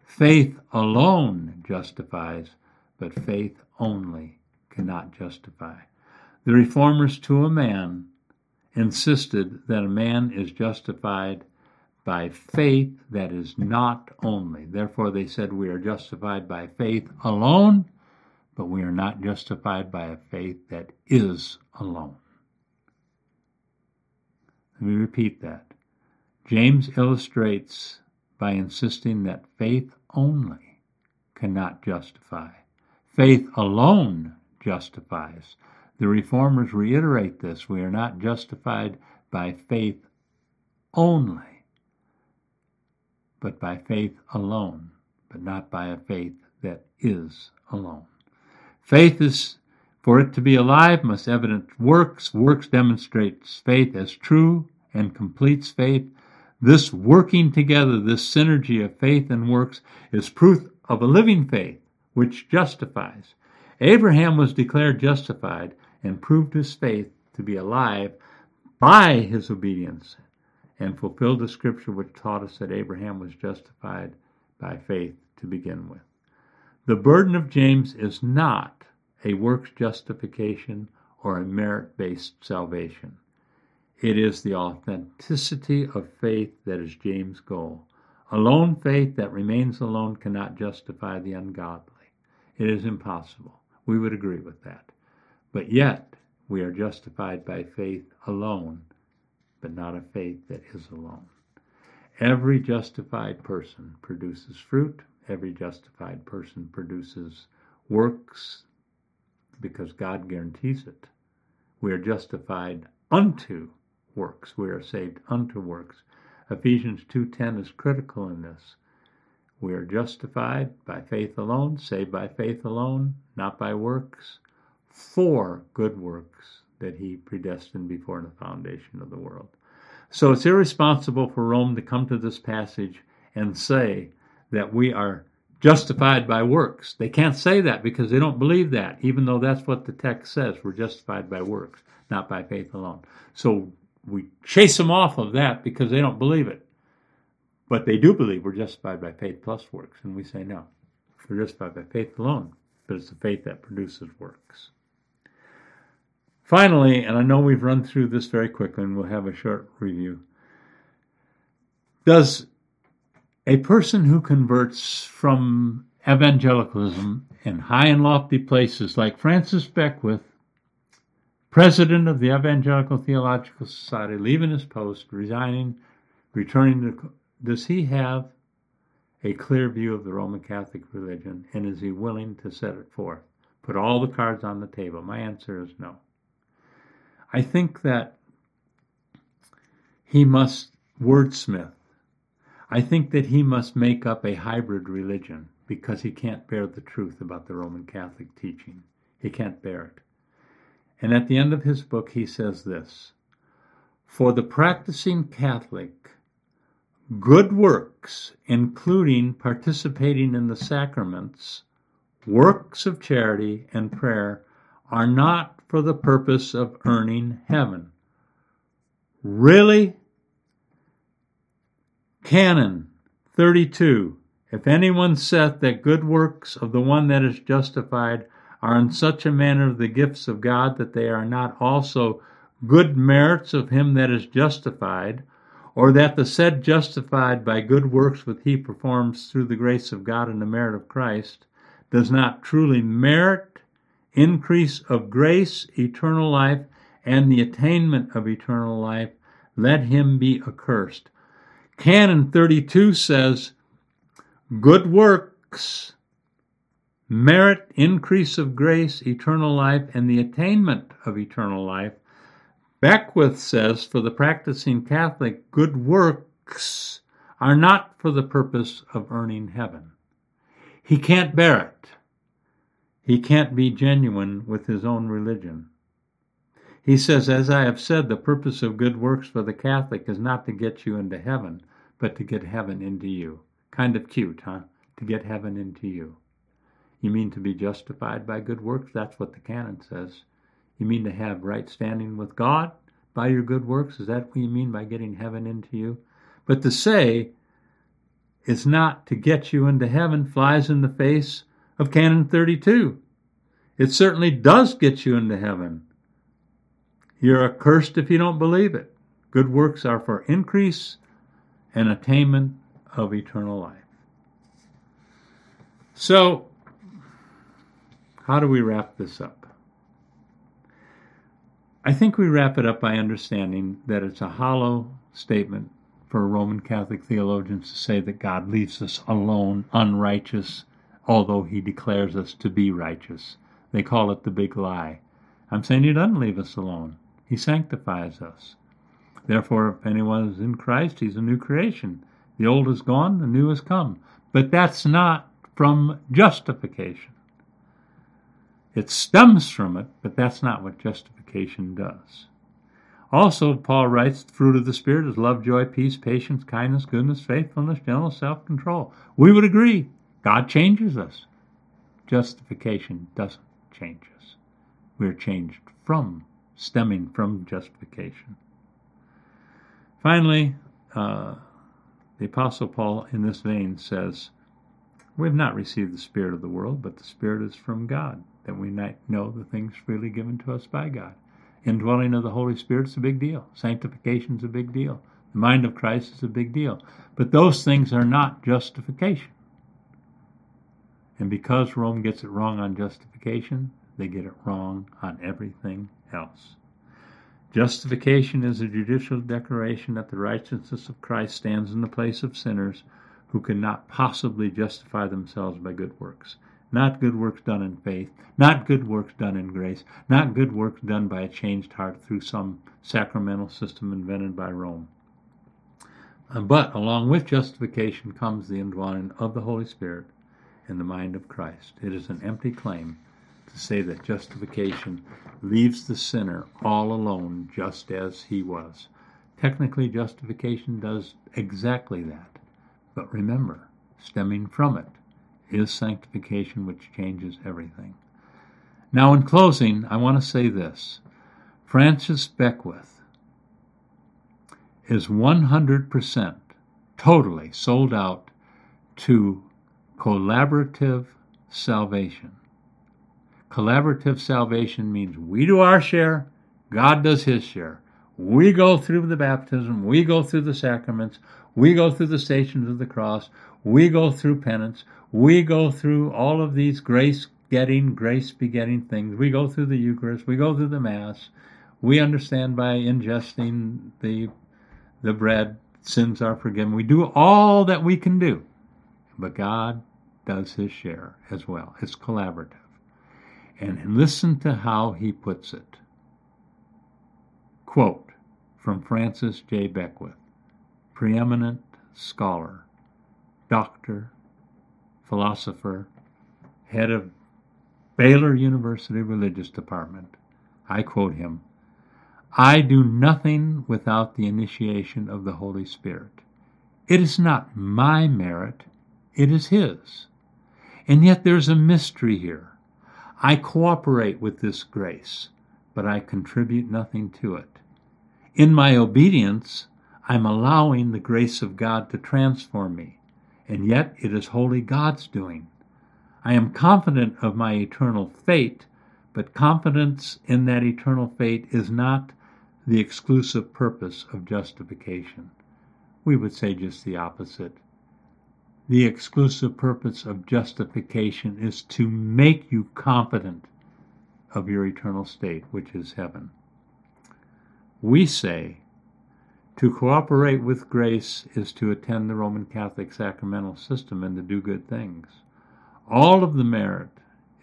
Faith alone justifies, but faith only cannot justify. The reformers, to a man, insisted that a man is justified by faith that is not only. Therefore, they said we are justified by faith alone, but we are not justified by a faith that is alone. Let me repeat that. James illustrates by insisting that faith only cannot justify. Faith alone justifies. The Reformers reiterate this. We are not justified by faith only, but by faith alone, but not by a faith that is alone. Faith is, for it to be alive, must evidence works. Works demonstrates faith as true and completes faith. This working together, this synergy of faith and works, is proof of a living faith which justifies. Abraham was declared justified and proved his faith to be alive by his obedience and fulfilled the scripture which taught us that Abraham was justified by faith to begin with. The burden of James is not a works justification or a merit based salvation. It is the authenticity of faith that is James' goal. Alone faith that remains alone cannot justify the ungodly. It is impossible. We would agree with that. But yet, we are justified by faith alone, but not a faith that is alone. Every justified person produces fruit. Every justified person produces works because God guarantees it. We are justified unto works. We are saved unto works. Ephesians 2:10 is critical in this. We are justified by faith alone, saved by faith alone, not by works for good works that he predestined before the foundation of the world. So it's irresponsible for Rome to come to this passage and say that we are justified by works. They can't say that because they don't believe that, even though that's what the text says. We're justified by works, not by faith alone. So we chase them off of that because they don't believe it. But they do believe we're justified by faith plus works. And we say, no, we're justified by faith alone, but it's the faith that produces works. Finally, and I know we've run through this very quickly and we'll have a short review. Does A person who converts from evangelicalism in high and lofty places like Francis Beckwith, president of the Evangelical Theological Society, leaving his post, resigning, returning to, does he have a clear view of the Roman Catholic religion and is he willing to set it forth? Put all the cards on the table? My answer is no. I think that he must wordsmith. I think that he must make up a hybrid religion because he can't bear the truth about the Roman Catholic teaching. He can't bear it. And at the end of his book, he says this For the practicing Catholic, good works, including participating in the sacraments, works of charity, and prayer, are not for the purpose of earning heaven. Really? Canon 32. If anyone saith that good works of the one that is justified are in such a manner the gifts of God that they are not also good merits of him that is justified, or that the said justified by good works which he performs through the grace of God and the merit of Christ, does not truly merit increase of grace, eternal life, and the attainment of eternal life, let him be accursed. Canon 32 says, Good works merit increase of grace, eternal life, and the attainment of eternal life. Beckwith says, for the practicing Catholic, good works are not for the purpose of earning heaven. He can't bear it. He can't be genuine with his own religion. He says, As I have said, the purpose of good works for the Catholic is not to get you into heaven, but to get heaven into you. Kind of cute, huh? To get heaven into you. You mean to be justified by good works? That's what the canon says. You mean to have right standing with God by your good works? Is that what you mean by getting heaven into you? But to say it's not to get you into heaven flies in the face of Canon 32. It certainly does get you into heaven. You're accursed if you don't believe it. Good works are for increase and attainment of eternal life. So, how do we wrap this up? I think we wrap it up by understanding that it's a hollow statement for Roman Catholic theologians to say that God leaves us alone, unrighteous, although he declares us to be righteous. They call it the big lie. I'm saying he doesn't leave us alone. He sanctifies us. Therefore, if anyone is in Christ, he's a new creation. The old is gone, the new has come. But that's not from justification. It stems from it, but that's not what justification does. Also, Paul writes, the fruit of the Spirit is love, joy, peace, patience, kindness, goodness, faithfulness, gentleness, self control. We would agree. God changes us. Justification doesn't change us. We're changed from, stemming from justification. Finally, uh, the Apostle Paul, in this vein, says, We have not received the Spirit of the world, but the Spirit is from God that we might know the things freely given to us by God. Indwelling of the Holy Spirit is a big deal. Sanctification is a big deal. The mind of Christ is a big deal. But those things are not justification. And because Rome gets it wrong on justification, they get it wrong on everything else. Justification is a judicial declaration that the righteousness of Christ stands in the place of sinners who cannot possibly justify themselves by good works not good works done in faith, not good works done in grace, not good works done by a changed heart through some sacramental system invented by Rome. But along with justification comes the indwelling of the Holy Spirit in the mind of Christ. It is an empty claim to say that justification leaves the sinner all alone just as he was. Technically, justification does exactly that. But remember, stemming from it is sanctification, which changes everything. Now, in closing, I want to say this Francis Beckwith is 100% totally sold out to collaborative salvation. Collaborative salvation means we do our share, God does his share. We go through the baptism, we go through the sacraments, We go through the stations of the cross. We go through penance. We go through all of these grace getting, grace begetting things. We go through the Eucharist. We go through the Mass. We understand by ingesting the, the bread, sins are forgiven. We do all that we can do. But God does his share as well. It's collaborative. And listen to how he puts it. Quote from Francis J. Beckwith, preeminent scholar, doctor, philosopher, head of Baylor University Religious Department. I quote him I do nothing without the initiation of the Holy Spirit. It is not my merit, it is His. And yet there's a mystery here. I cooperate with this grace, but I contribute nothing to it. In my obedience, I'm allowing the grace of God to transform me, and yet it is wholly God's doing. I am confident of my eternal fate, but confidence in that eternal fate is not the exclusive purpose of justification. We would say just the opposite. The exclusive purpose of justification is to make you confident of your eternal state, which is heaven. We say to cooperate with grace is to attend the Roman Catholic sacramental system and to do good things. All of the merit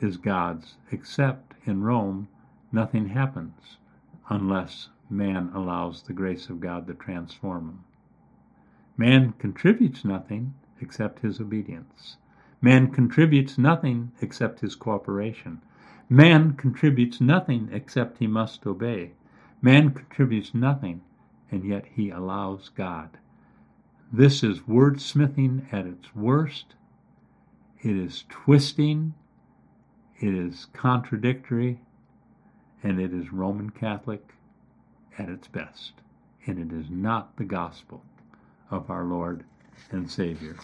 is God's, except in Rome, nothing happens unless man allows the grace of God to transform him. Man contributes nothing except his obedience. Man contributes nothing except his cooperation. Man contributes nothing except he must obey. Man contributes nothing, and yet he allows God. This is wordsmithing at its worst. It is twisting. It is contradictory. And it is Roman Catholic at its best. And it is not the gospel of our Lord and Savior,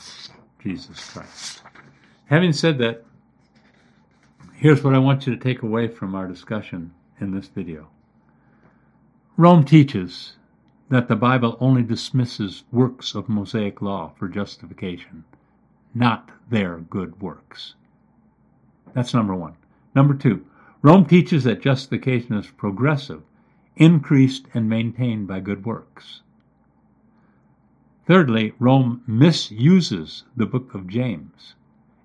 Jesus Christ. Having said that, here's what I want you to take away from our discussion in this video. Rome teaches that the Bible only dismisses works of Mosaic law for justification, not their good works. That's number one. Number two, Rome teaches that justification is progressive increased and maintained by good works. Thirdly, Rome misuses the book of James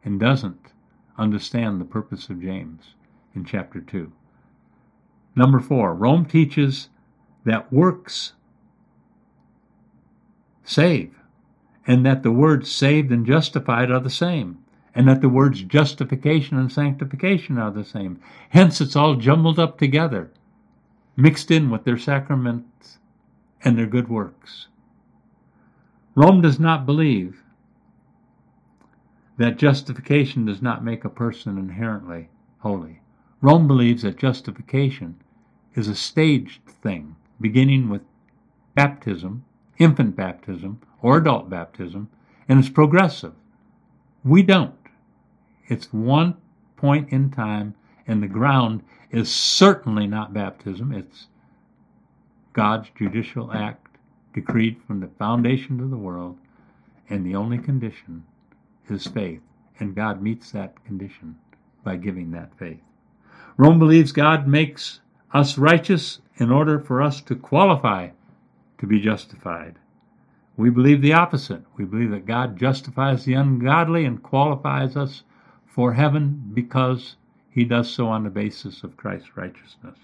and doesn't understand the purpose of James in chapter 2. Number four, Rome teaches that works save, and that the words saved and justified are the same, and that the words justification and sanctification are the same. Hence, it's all jumbled up together mixed in with their sacraments and their good works. Rome does not believe that justification does not make a person inherently holy. Rome believes that justification is a staged thing, beginning with baptism, infant baptism, or adult baptism, and it's progressive. We don't. It's one point in time, and the ground is certainly not baptism. It's God's judicial act decreed from the foundation of the world, and the only condition is faith. And God meets that condition by giving that faith. Rome believes God makes us righteous in order for us to qualify to be justified. We believe the opposite. We believe that God justifies the ungodly and qualifies us for heaven because he does so on the basis of Christ's righteousness.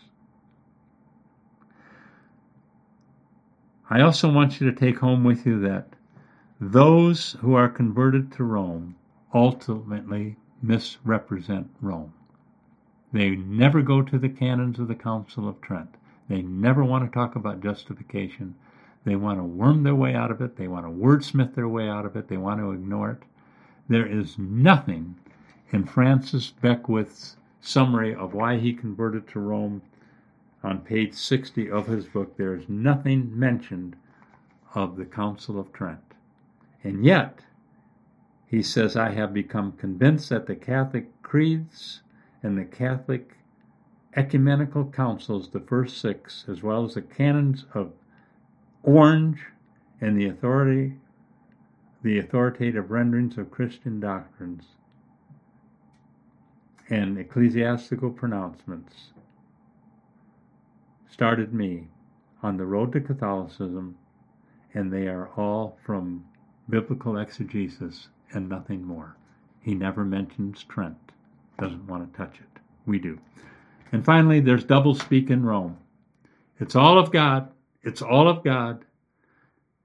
I also want you to take home with you that those who are converted to Rome ultimately misrepresent Rome. They never go to the canons of the Council of Trent. They never want to talk about justification. They want to worm their way out of it. They want to wordsmith their way out of it. They want to ignore it. There is nothing in Francis Beckwith's summary of why he converted to Rome on page 60 of his book. There is nothing mentioned of the Council of Trent. And yet, he says, I have become convinced that the Catholic creeds and the Catholic ecumenical councils, the first six, as well as the canons of Orange and the authority the authoritative renderings of Christian doctrines and ecclesiastical pronouncements started me on the road to Catholicism, and they are all from biblical exegesis and nothing more. He never mentions Trent, doesn't want to touch it. We do. And finally, there's double speak in Rome. It's all of God. It's all of God.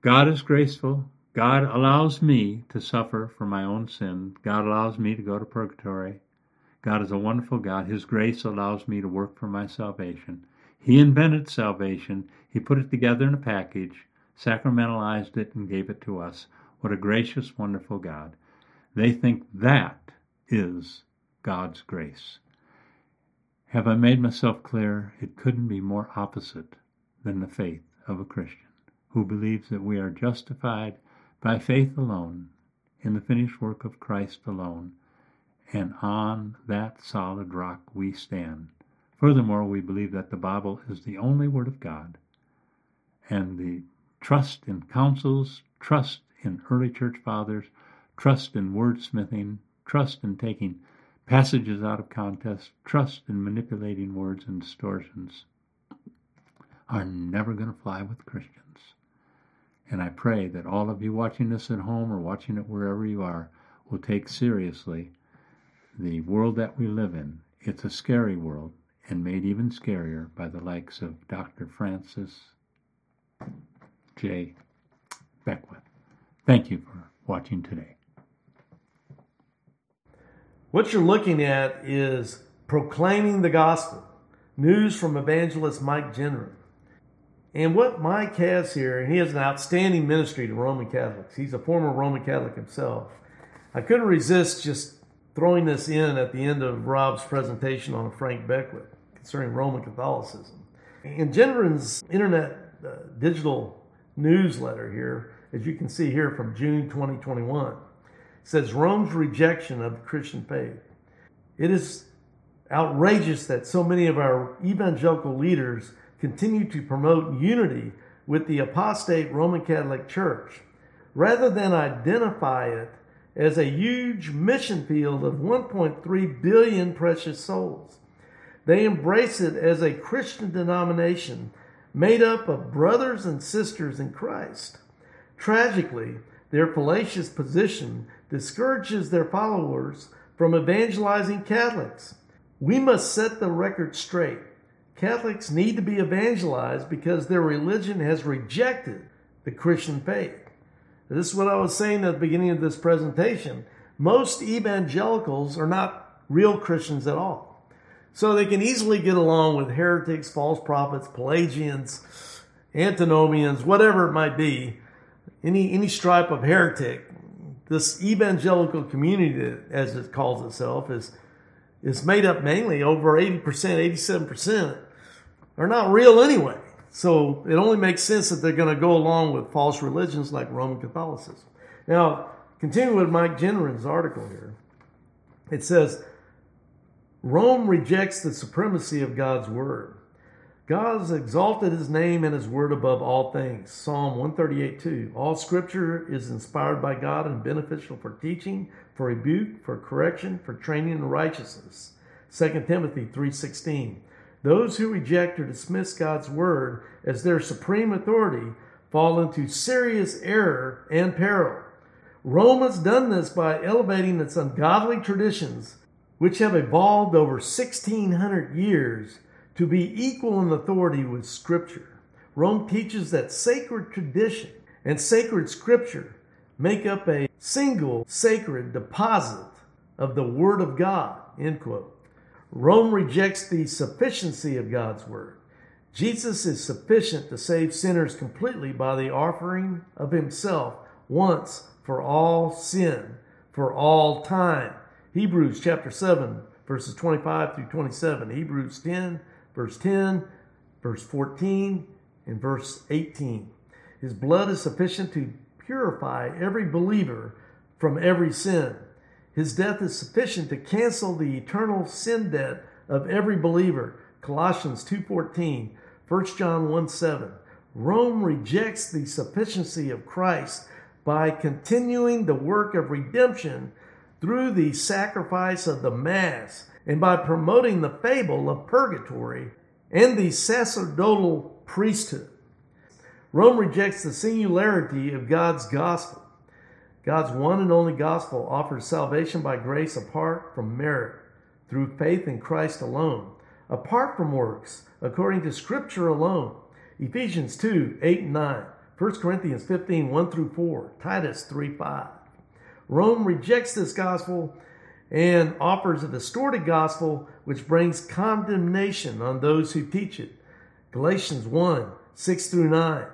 God is graceful. God allows me to suffer for my own sin. God allows me to go to purgatory. God is a wonderful God. His grace allows me to work for my salvation. He invented salvation. He put it together in a package, sacramentalized it, and gave it to us. What a gracious, wonderful God. They think that is God's grace. Have I made myself clear? It couldn't be more opposite than the faith of a Christian who believes that we are justified by faith alone, in the finished work of Christ alone, and on that solid rock we stand. Furthermore, we believe that the Bible is the only Word of God, and the trust in councils, trust in early church fathers, trust in wordsmithing, trust in taking passages out of context, trust in manipulating words and distortions are never going to fly with Christians. And I pray that all of you watching this at home or watching it wherever you are will take seriously the world that we live in. It's a scary world and made even scarier by the likes of Dr. Francis J. Beckwith. Thank you for watching today. What you're looking at is proclaiming the gospel. News from evangelist Mike Gendron. And what Mike has here, and he has an outstanding ministry to Roman Catholics. He's a former Roman Catholic himself. I couldn't resist just throwing this in at the end of Rob's presentation on Frank Beckwith concerning Roman Catholicism. In Gendron's internet uh, digital newsletter here, as you can see here from June 2021, says Rome's rejection of the Christian faith. It is outrageous that so many of our evangelical leaders continue to promote unity with the apostate Roman Catholic Church, rather than identify it as a huge mission field of 1.3 billion precious souls. They embrace it as a Christian denomination made up of brothers and sisters in Christ. Tragically, their fallacious position discourages their followers from evangelizing Catholics. We must set the record straight. Catholics need to be evangelized because their religion has rejected the Christian faith. This is what I was saying at the beginning of this presentation. Most evangelicals are not real Christians at all. So they can easily get along with heretics, false prophets, Pelagians, antinomians, whatever it might be, any, any stripe of heretic. This evangelical community, as it calls itself, is, is made up mainly over 80%, 87% are not real anyway. So it only makes sense that they're going to go along with false religions like Roman Catholicism. Now, continue with Mike Gendron's article here. It says, Rome rejects the supremacy of God's word. God has exalted his name and his word above all things. Psalm 138 2. All scripture is inspired by God and beneficial for teaching, for rebuke, for correction, for training in righteousness. 2 Timothy 3:16. Those who reject or dismiss God's word as their supreme authority fall into serious error and peril. Rome has done this by elevating its ungodly traditions, which have evolved over 1600 years, to be equal in authority with Scripture. Rome teaches that sacred tradition and sacred Scripture make up a single sacred deposit of the Word of God. End quote. Rome rejects the sufficiency of God's word. Jesus is sufficient to save sinners completely by the offering of himself once for all sin, for all time. Hebrews chapter 7, verses 25 through 27. Hebrews 10, verse 10, verse 14, and verse 18. His blood is sufficient to purify every believer from every sin. His death is sufficient to cancel the eternal sin debt of every believer. Colossians 2:14, 1 John 1 7. Rome rejects the sufficiency of Christ by continuing the work of redemption through the sacrifice of the Mass and by promoting the fable of purgatory and the sacerdotal priesthood. Rome rejects the singularity of God's gospel. God's one and only gospel offers salvation by grace apart from merit, through faith in Christ alone, apart from works, according to Scripture alone. Ephesians 2 8 and 9, 1 Corinthians 15 1 through 4, Titus 3 5. Rome rejects this gospel and offers a distorted gospel which brings condemnation on those who teach it. Galatians 1 6 through 9.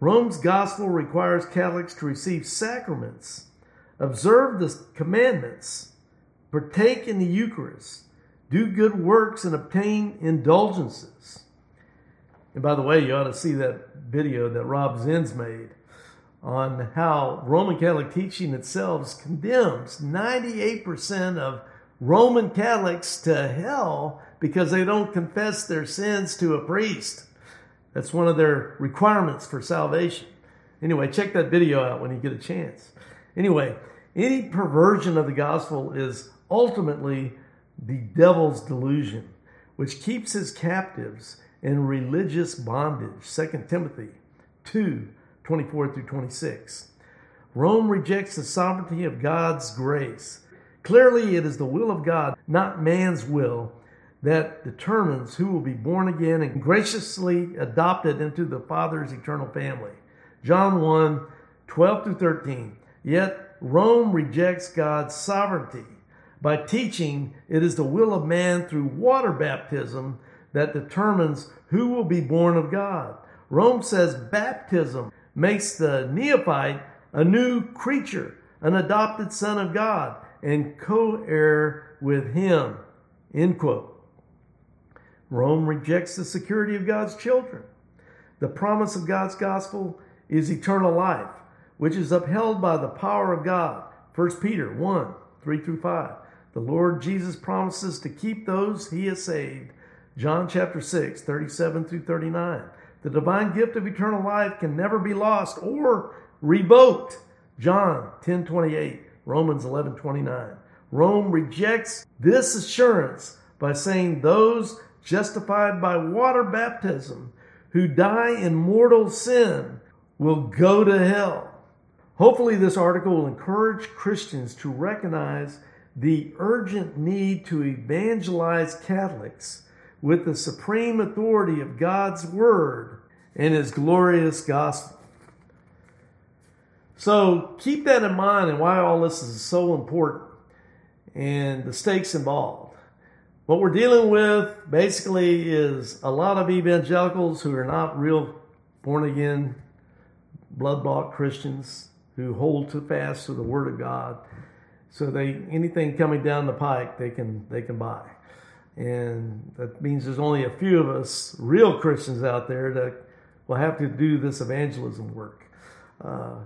Rome's gospel requires Catholics to receive sacraments, observe the commandments, partake in the Eucharist, do good works, and obtain indulgences. And by the way, you ought to see that video that Rob Zins made on how Roman Catholic teaching itself condemns 98% of Roman Catholics to hell because they don't confess their sins to a priest. That's one of their requirements for salvation. Anyway, check that video out when you get a chance. Anyway, any perversion of the gospel is ultimately the devil's delusion, which keeps his captives in religious bondage. 2 Timothy 2 24 through 26. Rome rejects the sovereignty of God's grace. Clearly, it is the will of God, not man's will, that determines who will be born again and graciously adopted into the Father's eternal family. John 1 12 through 13. Yet Rome rejects God's sovereignty by teaching it is the will of man through water baptism that determines who will be born of God. Rome says baptism makes the neophyte a new creature, an adopted son of God, and co heir with him. End quote. Rome rejects the security of God's children. The promise of God's gospel is eternal life, which is upheld by the power of God. 1 Peter 1 3 through 5. The Lord Jesus promises to keep those he has saved. John chapter 6, 37 through 39. The divine gift of eternal life can never be lost or revoked. John 10 28, Romans 11 29. Rome rejects this assurance by saying those justified by water baptism who die in mortal sin will go to hell. Hopefully, this article will encourage Christians to recognize the urgent need to evangelize Catholics with the supreme authority of God's Word and His glorious gospel. So keep that in mind and why all this is so important and the stakes involved. What we're dealing with basically is a lot of evangelicals who are not real born again, blood bought Christians who hold too fast to the Word of God. So they anything coming down the pike they can they can buy. And that means there's only a few of us real Christians out there that will have to do this evangelism work uh,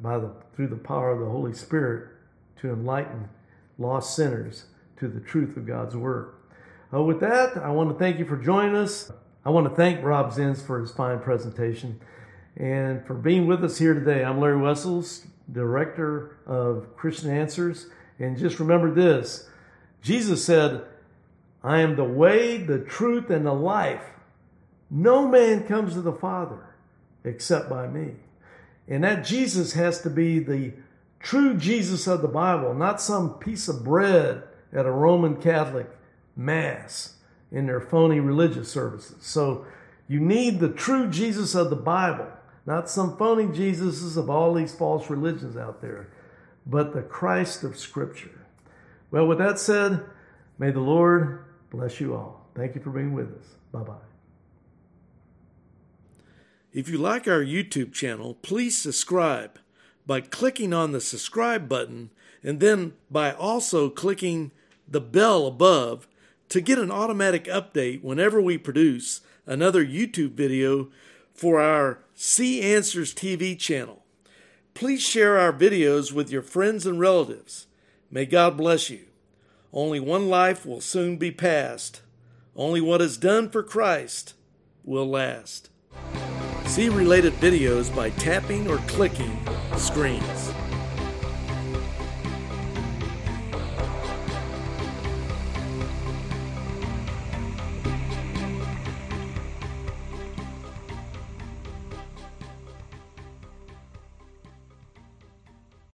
by the, through the power of the Holy Spirit to enlighten lost sinners to the truth of God's Word. Uh, with that, I want to thank you for joining us. I want to thank Rob Zins for his fine presentation and for being with us here today. I'm Larry Wessels, Director of Christian Answers. And just remember this Jesus said, I am the way, the truth, and the life. No man comes to the Father except by me. And that Jesus has to be the true Jesus of the Bible, not some piece of bread at a Roman Catholic mass in their phony religious services. So you need the true Jesus of the Bible, not some phony Jesuses of all these false religions out there, but the Christ of Scripture. Well, with that said, may the Lord Bless you all. Thank you for being with us. Bye bye. If you like our YouTube channel, please subscribe by clicking on the subscribe button and then by also clicking the bell above to get an automatic update whenever we produce another YouTube video for our See Answers TV channel. Please share our videos with your friends and relatives. May God bless you. Only one life will soon be passed. Only what is done for Christ will last. See related videos by tapping or clicking screens.